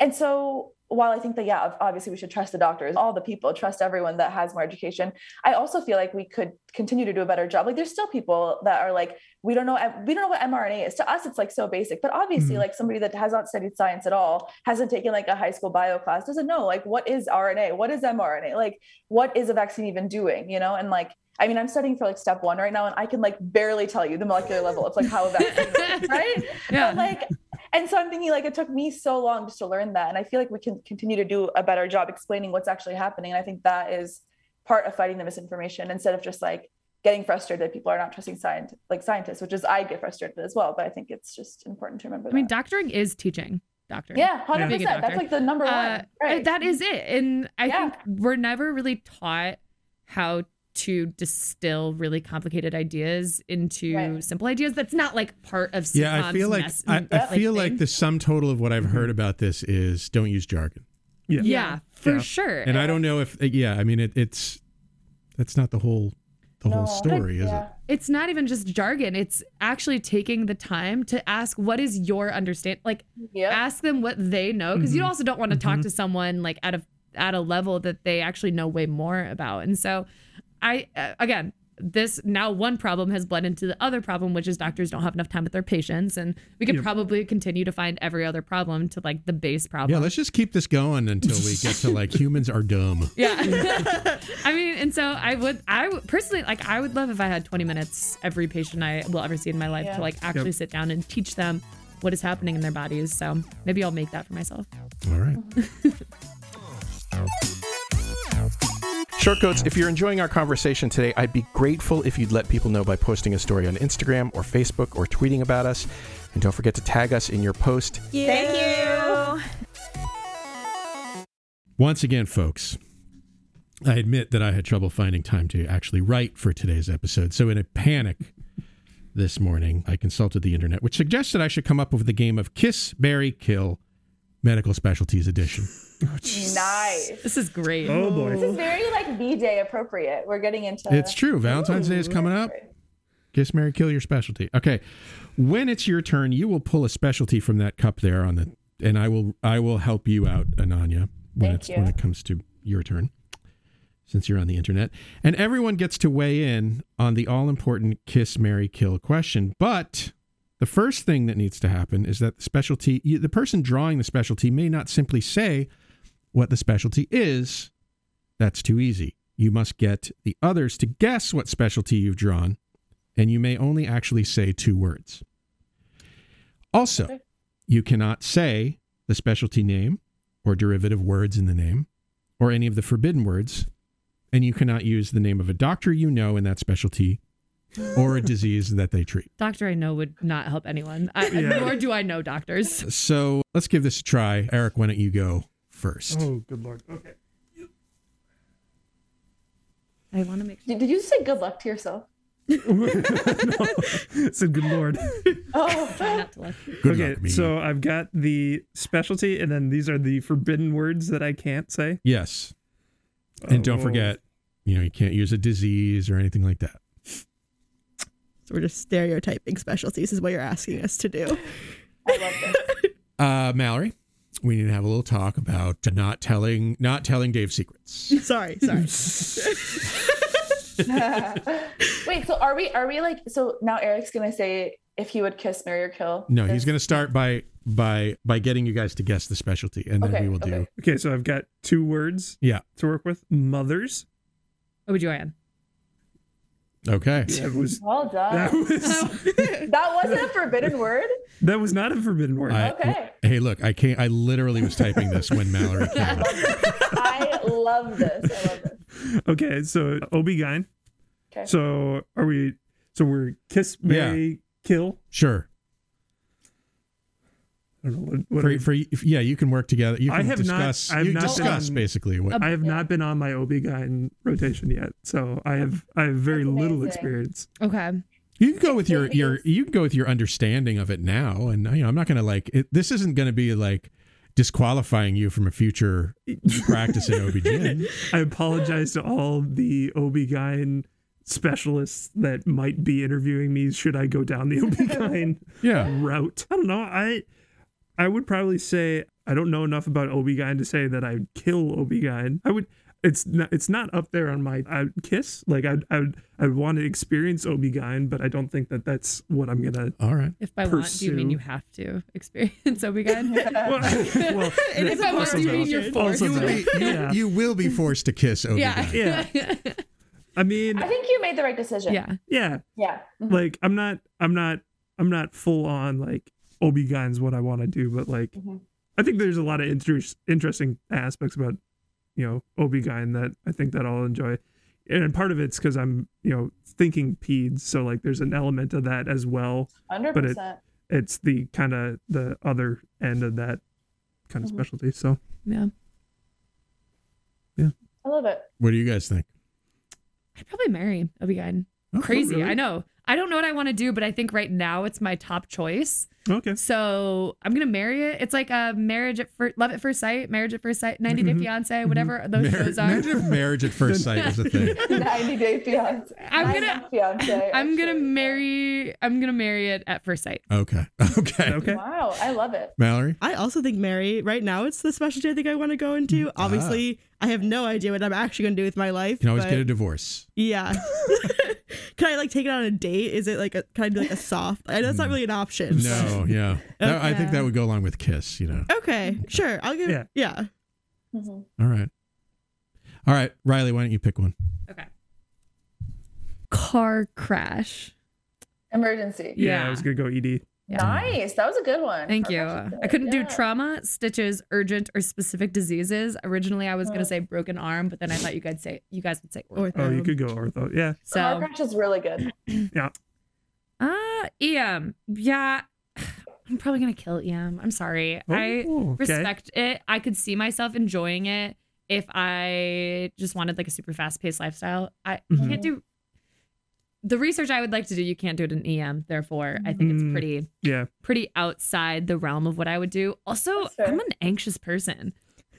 And so while i think that yeah obviously we should trust the doctors all the people trust everyone that has more education i also feel like we could continue to do a better job. Like there's still people that are like we don't know we don't know what mrna is. To us it's like so basic but obviously Mhm. like somebody that has not studied science at all hasn't taken like a high school bio class doesn't know like what is rna what is mrna? Like what is a vaccine even doing you know? And like I mean, I'm studying for like step one right now, and I can like barely tell you the molecular level of like how a vaccine works, [laughs] right? Yeah. But, like, and so I'm thinking like it took me so long just to learn that, and I feel like we can continue to do a better job explaining what's actually happening. And I think that is part of fighting the misinformation instead of just like getting frustrated that people are not trusting science like scientists, which is I get frustrated as well. But I think it's just important to remember. I mean, that. doctoring is teaching. doctor. Yeah, hundred percent. That's like the number one. Uh, right. That is it. And I Yeah. think we're never really taught how to distill really complicated ideas into Right. simple ideas. That's not like part of Yeah, I feel like mess- I, I like, feel thing. like the sum total of what I've heard about this is don't use jargon. Yeah. Yeah, for Yeah. sure. And I don't know if yeah, I mean it, it's that's not the whole the whole No. story, is Yeah. it? it's not even just jargon. It's actually taking the time to ask what is your understand like Yep. ask them what they know because you Mhm. also don't want to talk to someone like at a at a level that they actually know way more about. And so I uh, again this now one problem has bled into the other problem which is doctors don't have enough time with their patients and we could Yep. probably continue to find every other problem to like the base problem. Yeah, let's just keep this going until we get to like [laughs] humans are dumb. Yeah. [laughs] I mean, and so I would, I would personally, like, I would love if I had 20 minutes every patient I will ever see in my life Yeah. to like actually Yep. sit down and teach them what is happening in their bodies. So maybe I'll make that for myself. All right. [laughs] Shortcoats, if you're enjoying our conversation today, I'd be grateful if you'd let people know by posting a story on Instagram or Facebook or tweeting about us. And don't forget to tag us in your post. Thank you. Once again, folks, I admit that I had trouble finding time to actually write for today's episode. So, in a panic this morning, I consulted the internet, which suggested I should come up with the game of Kiss, Marry, Kill Medical Specialties Edition. [laughs] Oh, nice. This is great. Oh boy. This is very like B Day appropriate. We're getting into. It's true. Valentine's Day is coming up. Kiss, Marry, Kill your specialty. Okay. When it's your turn, you will pull a specialty from that cup there on the, and I will I will help you out, Ananya, when Thank it's you. when it comes to your turn, since you're on the internet, and everyone gets to weigh in on the all important Kiss, Marry, Kill question. But the first thing that needs to happen is that the specialty, the person drawing the specialty, may not simply say what the specialty is. That's too easy. You must get the others to guess what specialty you've drawn, and you may only actually say two words. Also, you cannot say the specialty name or derivative words in the name or any of the forbidden words, and you cannot use the name of a doctor you know in that specialty [laughs] or a disease that they treat. Doctor I know would not help anyone. I, [laughs] Yeah. Nor do I know doctors. So let's give this a try. Eric, why don't you go first? Oh, good lord. Okay. I want to make sure. Did, did you say good luck to yourself? [laughs] Said good lord. Oh, Not to let- Good okay, luck, so I've got the specialty, and then these are the forbidden words that I can't say. yes. And don't Oh. forget, you know, you can't use a disease or anything like that. So we're just stereotyping specialties is what you're asking us to do. I love this. [laughs] Uh, Mallory, we need to have a little talk about not telling not telling Dave secrets. [laughs] Sorry, sorry. [laughs] Wait, so are we? Are we like? So now Eric's gonna say if he would kiss, marry, or kill. No, he's going to start by by by getting you guys to guess the specialty, and then Okay, we will do. okay. Okay, so I've got two words Yeah. to work with. Mothers. OBGYN. Okay. That was Well that done. was [laughs] That wasn't a forbidden word. that was not a forbidden word. I, Okay. Hey, look, I can't. I literally was typing this when Mallory came. up. [laughs] I love this. I love this. okay, so OB-GYN. Okay. So are we? So we're kiss, marry, kill. Sure. I don't know what. what For, are- for yeah, you can work together. You I can have not- discuss. I have you not been discuss on- basically what. I have not been on my OB-GYN rotation yet, so I have I have very That's little amazing. experience. Okay. You can go with your your you can go with your understanding of it now, and you know I'm not going to like it, this. Isn't going to be like disqualifying you from a future practice in OB/GYN. [laughs] I apologize to all the OB-GYN specialists that might be interviewing me should I go down the OB-GYN [laughs] Yeah. route. I don't know. I I would probably say I don't know enough about OB-GYN to say that I'd kill OB-GYN. I would it's not it's not up there on my I'd kiss like I'd I'd, I'd want to experience OB-GYN, but I don't think that that's what I'm gonna All right. If by want, do you mean you have to experience OB-GYN? [laughs] [laughs] well, well If by want, do you mean you're forced? You will, be, Yeah. you will be forced to kiss OB-GYN. Yeah. [laughs] Yeah. I mean I think you made the right decision. yeah. yeah Yeah. Mhm. like I'm not I'm not I'm not full on like OB-GYN's what I want to do, but like Mhm. I think there's a lot of inter- interesting aspects about you know OB-GYN that I think that I'll enjoy. And part of it's because I'm, you know, thinking peds, so like there's an element of that as well. Hundred But it- percent. It's the kind of the other end of that kind of Mhm. specialty. So Yeah. Yeah. I love it. What do you guys think? I'd probably marry OB-GYN. Oh, Crazy. really? I know. I don't know what I want to do, but I think right now it's my top choice. Okay, So I'm gonna marry it. It's like a marriage at first, love at first sight, marriage at first sight, 90 Day Mhm. Fiance, whatever mm-hmm. those Mar- shows are. Imagine if marriage at first sight was a thing. [laughs] 90 Day Fiance. I'm gonna- Fiance. [laughs] I'm gonna marry. I'm gonna marry it at first sight. Okay. [laughs] Okay. okay. Wow, I love it. Mallory? I also think marry. Right now, it's the specialty I think I want to go into. Mm-hmm. Ah. Obviously, I have no idea what I'm actually going to do with my life. You can always but get a divorce. yeah. Can I like take it on a date? Is it like a can I do like a [laughs] soft? I know it's not really an option. No, [laughs] yeah. That- I think that would go along with Kiss, you know. Okay, sure. I'll give. Yeah. Yeah. yeah. Mhm. All right. All right. Riley, why don't you pick one? Okay. Car crash. Emergency. Yeah, I was gonna go E ED. Yeah. Nice. That was a good one. Thank you. I couldn't do trauma, stitches, urgent, or specific diseases. Originally, I was gonna Oh. say broken arm, but then I thought you guys say you guys would say ortho. Oh, you could go ortho. Yeah. Car So, crash is really good. [clears throat] Yeah. Uh, EM. Yeah, [sighs] I'm probably gonna kill EM. I'm sorry. I Oh, okay. respect it. I could see myself enjoying it if I just wanted like a super fast paced lifestyle. I Mhm. can't do the research I would like to do. You can't do it in EM. Therefore, I think it's Mm. pretty Yeah. pretty outside the realm of what I would do. Also, That's. I'm an anxious person.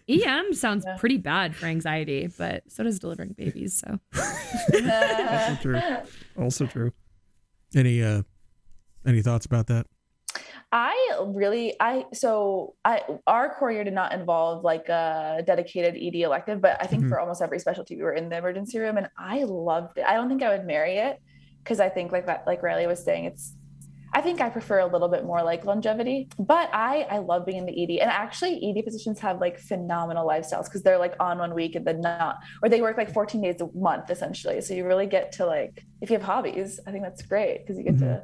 EM sounds Yeah. pretty bad for anxiety, but so does delivering babies. So [laughs] Also [laughs] true. Also true. Any uh any thoughts about that? I really, I so I our core year did not involve like a dedicated ED elective, but I think Mhm. for almost every specialty we were in the emergency room, and I loved it. I don't think I would marry it because I think like that, like Riley was saying, it's. I think I prefer a little bit more like longevity, but I I love being in the ED, and actually ED physicians have like phenomenal lifestyles because they're like on one week and then not, or they work like 14 days a month essentially. So you really get to like if you have hobbies, I think that's great because you get to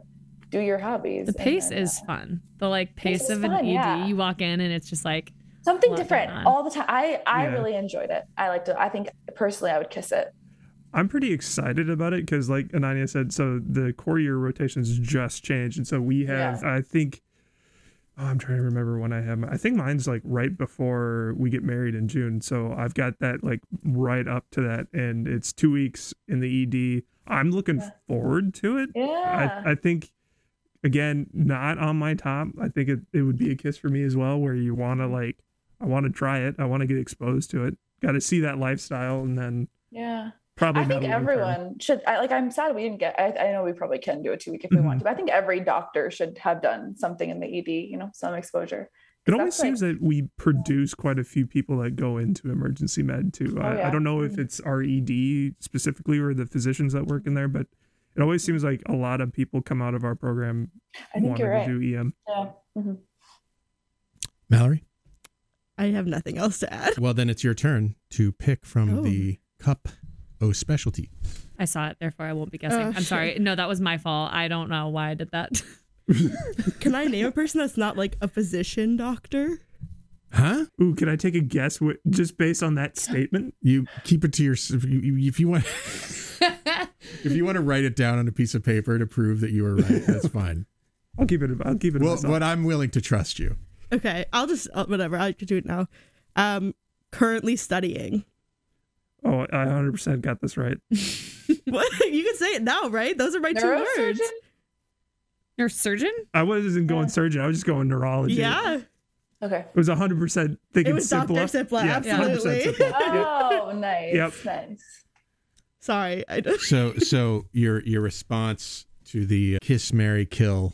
do your hobbies. the pace then, is uh, fun. The like Pace pace is of an ED, yeah. you walk in and it's just like something different all the time. I I Yeah. really enjoyed it. I liked it. I think personally I would kiss it. I'm pretty excited about it because, like Ananya said, so the core year rotations just changed, and so we have, I think, oh, I'm trying to remember when I have. My, I think mine's like right before we get married in June, so I've got that like right up to that, and it's two weeks in the ED. I'm looking Yeah. forward to it. Yeah. I, I think again, not on my top. I think it, it would be a kiss for me as well, where you want to like, I want to try it. I want to get exposed to it. Got to see that lifestyle, and then yeah. probably. I think long term. everyone should. I like. I'm sad we didn't get. I, I know we probably can do a two week if we Mm-hmm. want to. But I think every doctor should have done something in the ED. You know, some exposure. It always like- seems that we produce quite a few people that go into emergency med too. Oh, I, I don't know if it's RED specifically or the physicians that work in there, but it always seems like a lot of people come out of our program I think wanting right. to do EM. Yeah. Mhm. Mallory? I have nothing else to add. Well, then it's your turn to pick from Oh. the Cup O specialty. I saw it, therefore I won't be guessing. Oh, I'm shit. sorry. No, that was my fault. I don't know why I did that. [laughs] [laughs] Can I name a person that's not like a physician doctor? Huh? Ooh, can I take a guess? What just based on that statement? [laughs] You keep it to your if you, if you want if you want to write it down on a piece of paper to prove that you were right, that's fine. [laughs] I'll keep it. I'll keep it. Well, myself. but I'm willing to trust you. Okay, I'll just uh, whatever. I can do it now. Um, currently studying. oh, I 100 percent got this right. [laughs] What you can say it now, right? Those are my two words. Neurosurgeon? Neurosurgeon? I wasn't going surgeon. I was just going neurology. Yeah, Okay. it was 100 percent thinking it was Dr. Cipla. Sipla. Yeah, absolutely. Cipla. Yep. Oh, nice. Yep. Nice. Sorry, I don't. So so your your response to the kiss marry kill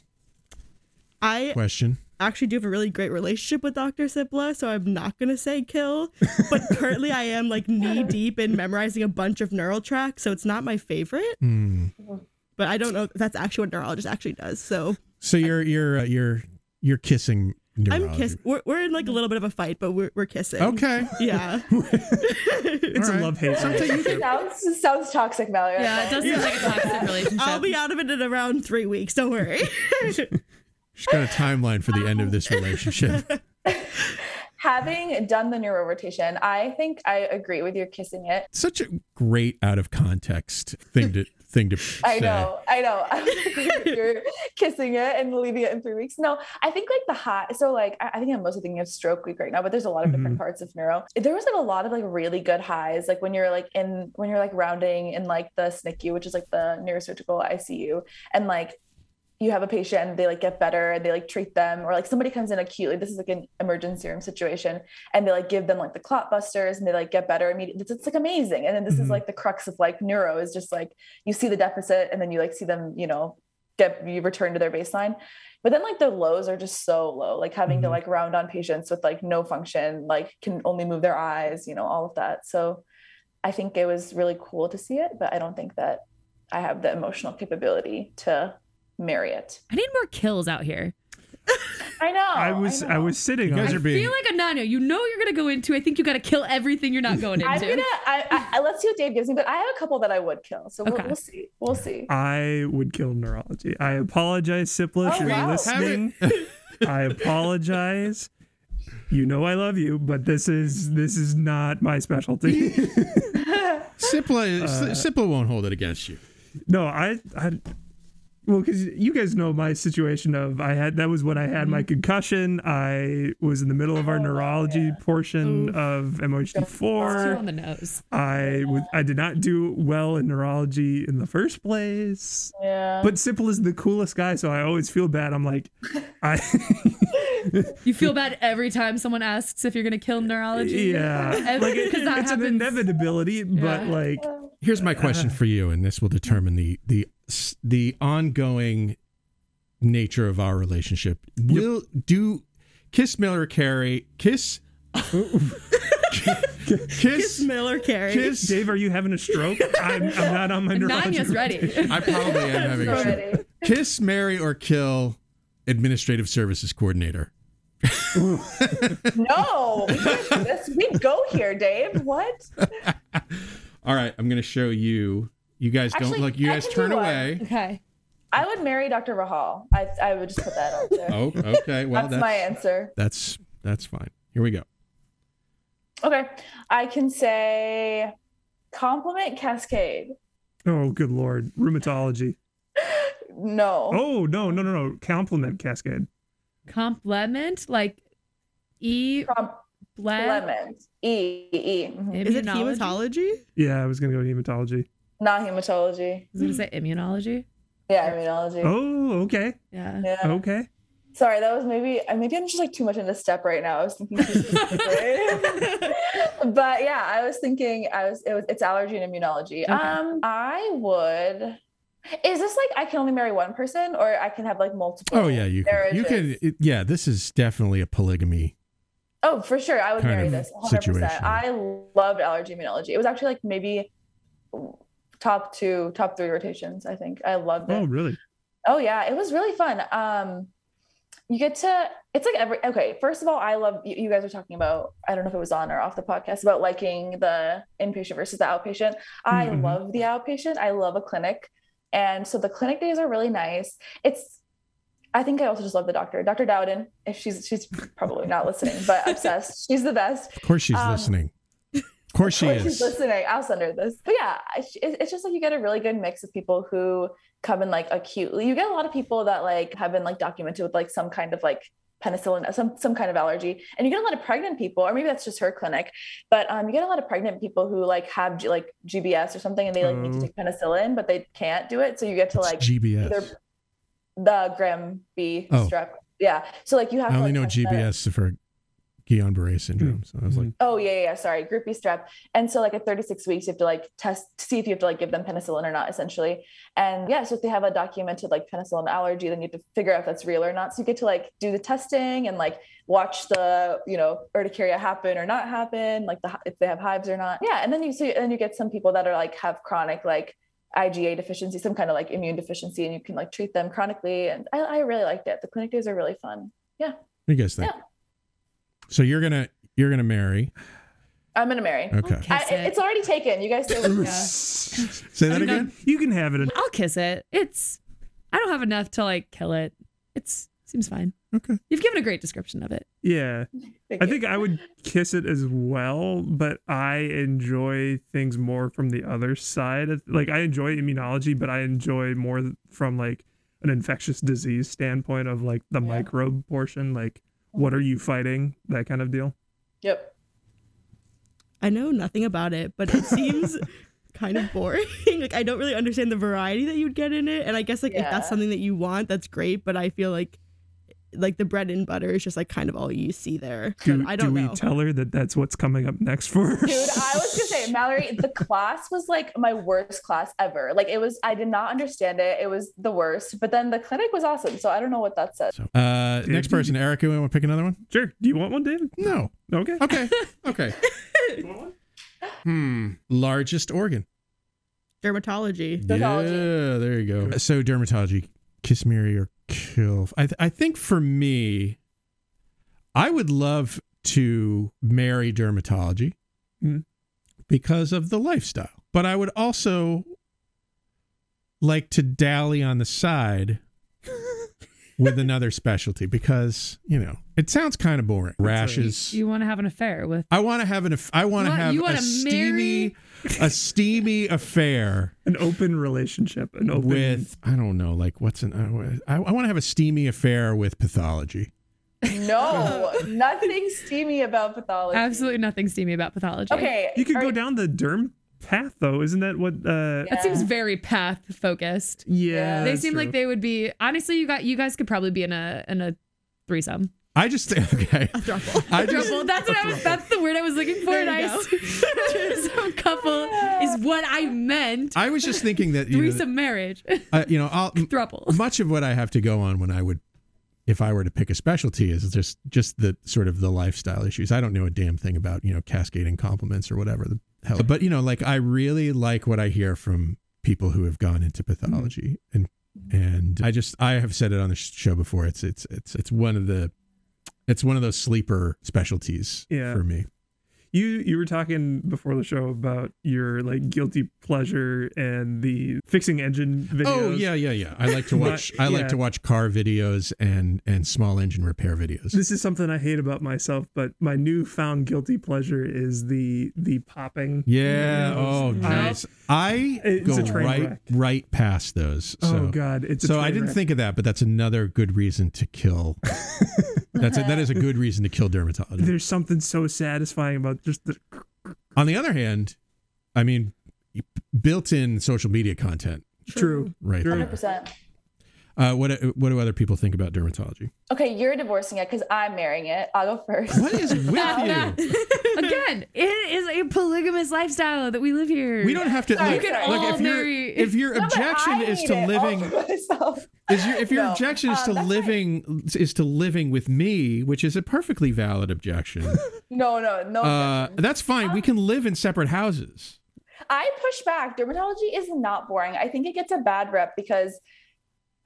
I question. actually do have a really great relationship with Dr. Sipla, so I'm not gonna say kill. But currently, I am like knee [laughs] deep in memorizing a bunch of neural tracks, so it's not my favorite. Hmm. But I don't know if that's actually what neurologist actually does. So So you're you're uh, you're you're kissing neurology. I'm kiss. We're, we're in like a little bit of a fight, but we're we're kissing. Okay. Yeah. [laughs] [laughs] It's All a right. love hate. sounds sounds toxic, Mallory. Yeah, it does seem like a toxic relationship. [laughs] I'll be out of it in around three weeks. Don't worry. She's got a timeline for the end of this um, relationship. Having done the neuro rotation, I think I agree with your kissing it. Such a great out of context thing to thing to say. I know, I know. [laughs] You're kissing it and leaving it in three weeks. No, I think like the high. So like, I, I think I'm mostly thinking of stroke week right now, but there's a lot of different mm-hmm. parts of neuro. There was like a lot of like really good highs, like when you're like in when you're like rounding in like the SNCU, which is like the neurosurgical ICU, and like you have a patient and they like get better and they like treat them or like somebody comes in acutely this is like an emergency room situation and they like give them like the clot busters and they like get better immediately it's, it's like amazing and then this Mhm. is like the crux of like neuro is just like you see the deficit and then you like see them you know get you return to their baseline but then like the lows are just so low like having to Mhm. like round on patients with like no function like can only move their eyes you know all of that so i think it was really cool to see it but i don't think that i have the emotional capability to marry it I need more kills out here. I know. I was I, know. was sitting You guys I are being- I feel like a nano. You know you're gonna go into. I think you gotta kill everything you're not [laughs] going into. I'm gonna. I, I, I- let's see what Dave gives me, but I have a couple that I would kill. So we'll, Okay. we'll see. We'll see. I would kill neurology. I apologize, Sipla, Oh, if you're wow. listening. [laughs] I apologize. You know I love you, but this is this is not my specialty. [laughs] Sipla, Uh, Sipla won't hold it against you. no, I I well, because you guys know my situation of I had that was when I had my mm-hmm. concussion. I was in the middle of our Oh, neurology portion Oof. of MOHD Two four. on the nose. I was I did not do well in neurology in the first place. Yeah. But Sipla is the coolest guy, so I always feel bad. I'm like, [laughs] I [laughs] You feel bad every time someone asks if you're gonna kill neurology. yeah, Ev- like it- 'cause that it's an inevitability, but Yeah. like Here's my question uh-huh. for you, and this will determine the the the ongoing nature of our relationship. Will do Kiss Miller Carey Kiss Kiss Kiss Miller Carey. Kiss Dave, are you having a stroke? I'm, I'm not on my neurology. Nanya's ready. I probably am having a stroke. Already. Kiss, marry, or kill administrative services coordinator. No, we this. We go here, Dave. What? [laughs] All right, I'm going to show you. You guys don't Actually, look. You I guys turn away. Okay. I would marry Dr. Rahal. I I would just put that out there. Oh, okay. Well, that's, that's my answer. that's that's fine. Here we go. Okay, I can say complement cascade. Oh, good lord, rheumatology. [laughs] No. Oh no, no, no, no, complement cascade. Complement like E bled. Complement. E E. Is it Immunology? hematology? Yeah, I was gonna go hematology. Not hematology. I was gonna say immunology. Yeah, immunology. Oh, okay, Yeah. Yeah. okay. Sorry, that was maybe uh, maybe I'm just like too much into step right now. I was thinking, [laughs] but yeah, I was thinking I was it was it's allergy and immunology. Okay. Um, I would. Is this like I can only marry one person, or I can have like multiple? Oh yeah, you can. You can. it- yeah, this is definitely a polygamy. Oh, for sure, I would marry this 100. situation. I loved allergy immunology. It was actually like maybe top two, top three rotations. I think I loved it. Oh, really? Oh yeah, it was really fun. Um, you get to it's like every okay. First of all, I love you, you guys were talking about. I don't know if it was on or off the podcast about liking the inpatient versus the outpatient. I Mhm. love the outpatient. I love a clinic, and so the clinic days are really nice. It's I think I also just love the doctor, Dr. Dowden. If she's she's probably not listening, but [laughs] obsessed. She's the best. Of course, she's Um, listening. Of course, she course she's listening. I'll send her this. But yeah, it's just like you get a really good mix of people who come in like acutely. You get a lot of people that like have been like documented with like some kind of like penicillin, some some kind of allergy, and you get a lot of pregnant people, or maybe that's just her clinic. But um, you get a lot of pregnant people who like have G- like GBS or something, and they like need to Oh. take penicillin, but they can't do it. So you get to like GBS. the group B Oh. strep. Yeah. So like you have I to only like, know. GBS for Guillain-Barré syndrome. Mm. So I was like, mm-hmm. Oh yeah, yeah, yeah, sorry, group B strep. And so like at 36 weeks, you have to like test to see if you have to like give them penicillin or not, essentially. And yeah, so if they have a documented like penicillin allergy, then you have to figure out if that's real or not. So you get to like do the testing and like watch the you know urticaria happen or not happen, like the if they have hives or not. Yeah, and then you see, and you get some people that are like have chronic like IgA deficiency, some kind of like immune deficiency, and you can like treat them chronically. And I, I really liked it. The clinic days are really fun. what do you guys think? Yeah. So you're gonna you're gonna marry. I'm gonna marry. Okay. Kiss I, it. it's already taken. You guys [laughs] say what- Say that You again. can, you can have it. I'll kiss it. It's I don't have enough to like kill it. It's Seems fine. Okay. You've given a great description of it. Yeah. Thank I you. think I would kiss it as well, but I enjoy things more from the other side. Like I enjoy immunology, but I enjoy more from like an infectious disease standpoint of like the Yeah. microbe portion. Like, what are you fighting? That kind of deal. Yep. I know nothing about it, but it seems [laughs] kind of boring. [laughs] like I don't really understand the variety that you'd get in it, and I guess like if that's something that you want, that's great. But I feel like like the bread and butter is just like kind of all you see there. So Do, I don't do know. we tell her that that's what's coming up next for her? Dude, I was gonna say, [laughs] Mallory, the class was like my worst class ever. Like it was, I did not understand it. It was the worst. But then the clinic was awesome. So I don't know what that said. So, uh, next person, Erica, you want to pick another one? Sure. Do you want one, David? No. Okay. Okay. [laughs] Okay. hmm. Largest organ. Dermatology. Dermatology. Yeah, there you go. So dermatology, kiss, marry, or kill. I, th- I think for me, I would love to marry dermatology Mm. because of the lifestyle, but I would also like to dally on the side [laughs] with another specialty because you know it sounds kind of boring. Rashes. You want to have an affair with I want to have an. aff- I want to have you a wanna steamy, a steamy affair An open relationship. An open. with I don't know, like what's an I, I want to have a steamy affair with pathology. No, nothing steamy about pathology. absolutely nothing steamy about pathology. Okay. You could are- go down the derm path, though. Isn't that what? uh That seems very path focused. Yeah. they that's seem like they would be honestly you got you guys could probably be in a in a threesome. I just think [laughs] okay. I just Throuple. That's what I was that's the word I was looking for. There you Nice. [laughs] Threesome couple is what I meant. I was just thinking that you know, Threesome marriage. uh, you know I'll, Thruple. much of what I have to go on when I would if I were to pick a specialty is just just the sort of the lifestyle issues. I don't know a damn thing about you know cascading complements or whatever the hell. But you know, like I really like what I hear from people who have gone into pathology, and and I just I have said it on the show before. It's it's it's it's one of the it's one of those sleeper specialties Yeah. for me. You you were talking before the show about your like guilty pleasure and the fixing engine videos. Oh yeah, yeah, yeah. I like to [laughs] watch. I like Yeah. to watch car videos and and small engine repair videos. This is something I hate about myself, but my newfound guilty pleasure is the the popping. Yeah. videos. Oh, I- nice. I It's go right wreck. right past those. Oh, so. oh god, it's a so I didn't wreck. think of that, but that's another good reason to kill. [laughs] that's a, that is a good reason to kill dermatology. there's something so satisfying about just the On the other hand, I mean, built-in social media content, true. right? True. there. 100%. Uh, what what do other people think about dermatology? Okay, you're divorcing it because I'm marrying it. I'll go first. What is [laughs] with you? [laughs] Again, it is a polygamous lifestyle that we live here. We don't have to. Sorry, Look, sorry. look, all if, your marry- if your No, objection I is to living. Is your, if your No, objection is um, to that's living is to living with me, which is a perfectly valid objection, [laughs] No, no, no. uh, that's fine. We can live in separate houses. I push back. Dermatology is not boring. I think it gets a bad rep because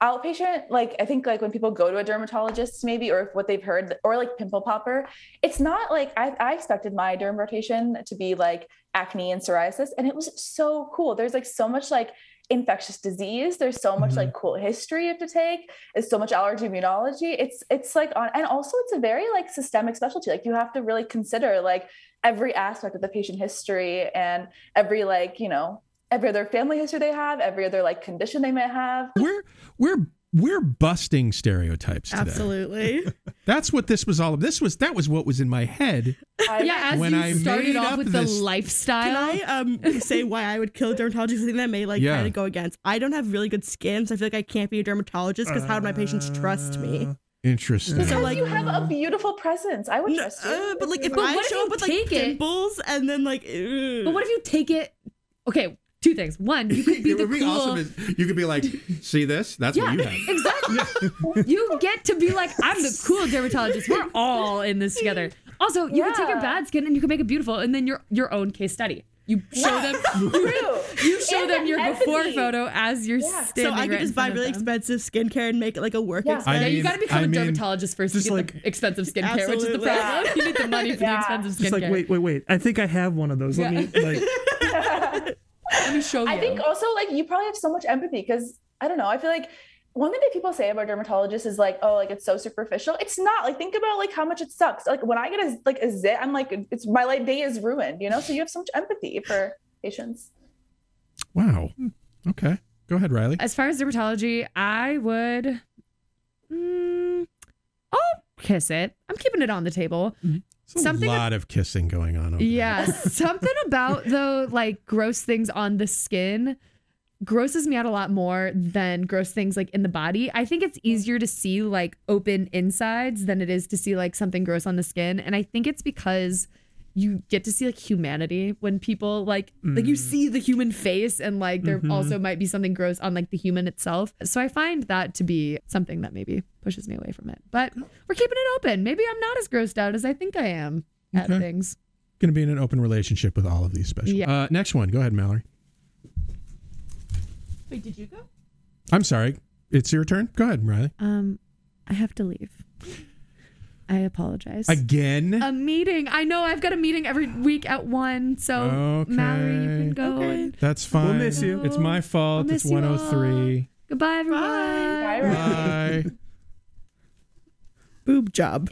outpatient, like I think like when people go to a dermatologist, maybe, or if what they've heard, or like pimple popper, it's not like I, I expected my derm rotation to be like acne and psoriasis, and it was so cool. There's like so much like infectious disease. There's so much Mhm. like cool history you have to take. There's so much allergy immunology. It's it's like on, and also it's a very like systemic specialty. Like you have to really consider like every aspect of the patient history and every like you know every other family history they have, every other like condition they might have. We're we're we're busting stereotypes today. Absolutely. [laughs] That's what this was all. of. This was that was what was in my head. I- Yeah, as When you I started off with this- the lifestyle. Can I um say why I would kill a dermatologist? Something that may like Yeah. kind of go against. I don't have really good skin, so I feel like I can't be a dermatologist because how would my patients trust me? Interesting. because So, like- you have a beautiful presence. I would No, trust you. uh, but like if But I what if show up with like take it- pimples and then like, ugh. but what if you take it? Okay, two things. One, you could be [laughs] it the would be cool. awesome. If you could be like, see this? That's yeah, what you have. exactly. [laughs] you get to be like, I'm the cool dermatologist. We're all in this together. Also, you can take your bad skin and you can make it beautiful, and then your your own case study. You show them. True. [laughs] You show And them your before photo as you're Yeah. standing. so I could in just buy really them. expensive skincare and make it like a work Yeah. expense. I Yeah, you mean- got to become I a mean- dermatologist first to get like- the expensive skincare, which is the Absolutely. problem. You need the money for the expensive skincare. Just like wait, wait, wait. I think I have one of those. Let Yeah. me like. Let me show you. I think also like you probably have so much empathy because I don't know. I feel like one thing that people say about dermatologists is like, oh, like it's so superficial. It's not. Like think about like how much it sucks. Like when I get a like a zit, I'm like, it's my like day is ruined. You know, so you have so much empathy for patients. Wow. Okay. Go ahead, Riley. As far as dermatology, I would. Mm, I'll kiss it. I'm keeping it on the table. There's a something- lot of kissing going on over. Yeah, something about though like gross things on the skin grosses me out a lot more than gross things like in the body. I think it's easier to see like open insides than it is to see like something gross on the skin, and I think it's because you get to see like humanity when people like like you see the human face and like there Mhm. also might be something gross on like the human itself. So I find that to be something that maybe pushes me away from it. But we're keeping it open. Maybe I'm not as grossed out as I think I am at Okay. things. Going to be in an open relationship with all of these special. Yeah. Uh, next one. Go ahead, Mallory. Wait, did you go? I'm sorry. It's your turn. Go ahead, Riley. Um, I have to leave. I apologize. Again. a meeting. I know I've got a meeting every week at one. So Okay. Mallory, you can go. Okay. And That's fine. We'll miss you. It's my fault. I'll It's miss you all. 103. goodbye, everyone. Bye, Bye. Boob job.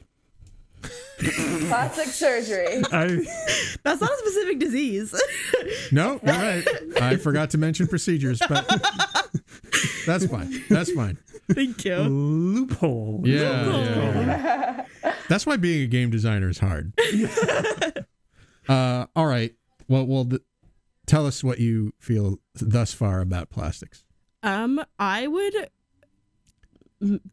Plastic surgery. I That's not a specific disease. No, you're right. I forgot to mention procedures, but [laughs] that's fine. That's fine. Thank you. loophole. Yeah, yeah, yeah. That's why being a game designer is hard. [laughs] uh, all right. Well, well, th- tell us what you feel thus far about plastics. Um, I would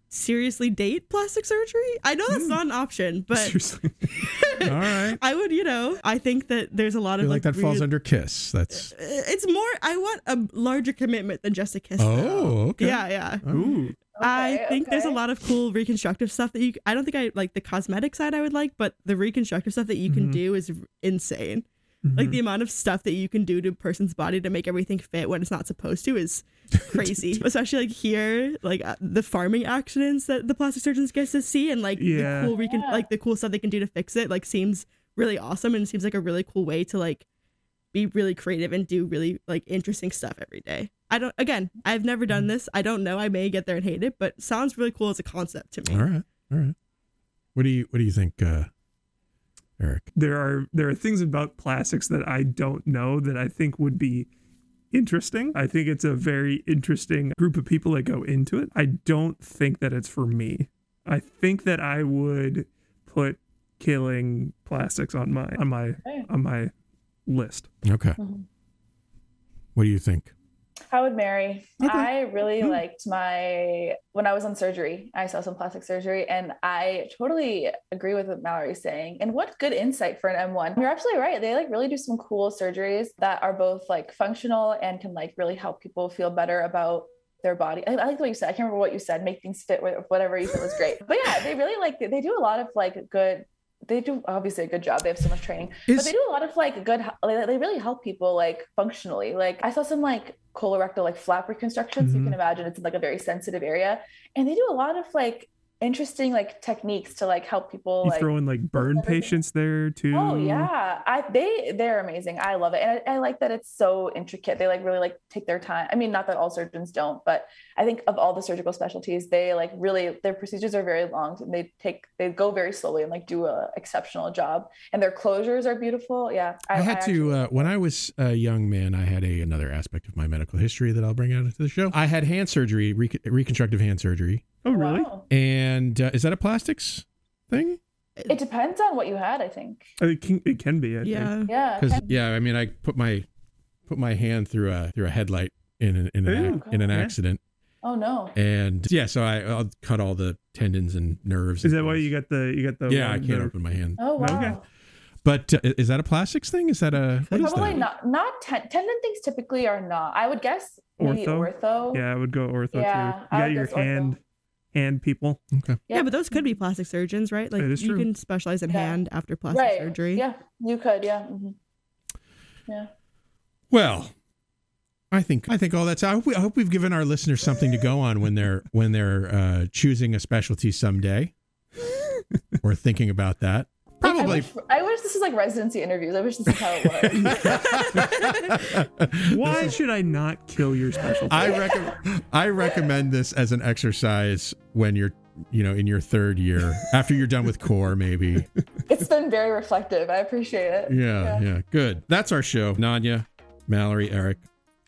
seriously date plastic surgery. I know that's not an option, but [laughs] Seriously. [laughs] All right. I would, you know, I think that there's a lot I of like like, that falls under kiss. That's It's more. I want a larger commitment than just a kiss. oh, though. okay. Yeah, yeah. Ooh. I Okay, think there's a lot of cool reconstructive stuff that you. I don't think I like the cosmetic side. I would like, but the reconstructive stuff that you can Mhm. do is insane. Like Mhm. the amount of stuff that you can do to a person's body to make everything fit when it's not supposed to is [laughs] crazy. Especially like here, like uh, the farming accidents that the plastic surgeons get to see, and like Yeah. the cool recon- Yeah. like the cool stuff they can do to fix it, like seems really awesome and seems like a really cool way to like be really creative and do really like interesting stuff every day. I don't. Again, I've never done this. I don't know. I may get there and hate it, but sounds really cool as a concept to me. All right. All right. What do you What do you think, uh, Eric? there are there are things about plastics that I don't know that I think would be interesting. I think it's a very interesting group of people that go into it. I don't think that it's for me. I think that I would put killing plastics on my on my on my list. Okay. Mhm. What do you think? I would marry. Okay. I really Hmm. liked my when I was on surgery. I saw some plastic surgery, and I totally agree with what Mallory's saying. And what good insight for an M1. You're absolutely right. They like really do some cool surgeries that are both like functional and can like really help people feel better about their body. I, I like what you said. I can't remember what you said. Make things fit. with Whatever you said was great. But yeah, they really like they do a lot of like good. They do obviously a good job. They have so much training, but they do a lot of like good. They they really help people like functionally. Like I saw some like colorectal like flap reconstructions. You Mhm. can imagine it's in like a very sensitive area, and they do a lot of like interesting like techniques to like help people You like throw in like burn patients there too. Oh yeah, I they they're amazing. I love it, and I, I like that it's so intricate. They like really like take their time. I mean, not that all surgeons don't, but I think of all the surgical specialties, they like really their procedures are very long and they take they go very slowly and like do a exceptional job. And their closures are beautiful. Yeah, I, had actually- to uh, when I was a young man. I had a another aspect of my medical history that I'll bring out into the show. I had hand surgery, rec- reconstructive hand surgery, Oh really? Wow. and uh, is that a plastics thing? It depends on what you had, I think. It can, it can be. I think. Yeah. Yeah. Because yeah, I mean, I put my put my hand through a through a headlight in an, in an, Ooh, ac- in an yeah. accident, Oh no. and yeah, so I I'll cut all the tendons and nerves. Is and that why you got the you got the Yeah, I can't that- open my hand. Oh wow. Okay. But uh, is that a plastics thing? Is that a what is Probably that? not. Not ten- tendon things typically are not. I would guess maybe Ortho? ortho. Yeah, I would go ortho Yeah, too. You I got would your guess ortho. Hand hand people. Okay. Yeah. Yeah. but those could be plastic surgeons, right? Like you true. can specialize in Yeah. hand after plastic right. surgery. Yeah, you could. Yeah. mhm. Yeah. Well, I think I think all that's. I hope, we, I hope we've given our listeners something to go on when they're when they're uh, choosing a specialty someday, [laughs] or thinking about that. Probably probably wish, I wish this was like residency interviews. I wish this is how it was. [laughs] Why should I not kill your special? I rec- I recommend this as an exercise when you're you know in your third year after you're done with core maybe. it's been very reflective. I appreciate it. Yeah, yeah, good. That's our show. Nanya, Mallory, Eric,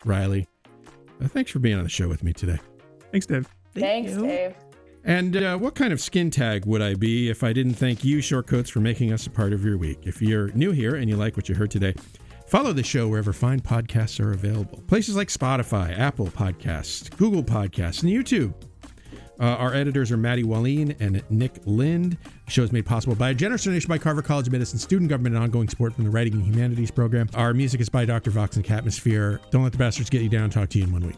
Riley. Uh, thanks for being on the show with me today. Thanks, Dave. Thanks, you. Dave. And uh, what kind of skin tag would I be if I didn't thank you, Shortcoats, for making us a part of your week? If you're new here and you like what you heard today, follow the show wherever fine podcasts are available. Places like Spotify, Apple Podcasts, Google Podcasts, and YouTube. Uh, our editors are Maddie Wallin and Nick Lind. The show is made possible by a generous donation by Carver College of Medicine student government and ongoing support from the Writing and Humanities program. Our music is by Dr. Vox and Catmosphere. Don't let the bastards get you down. Talk to you in one week.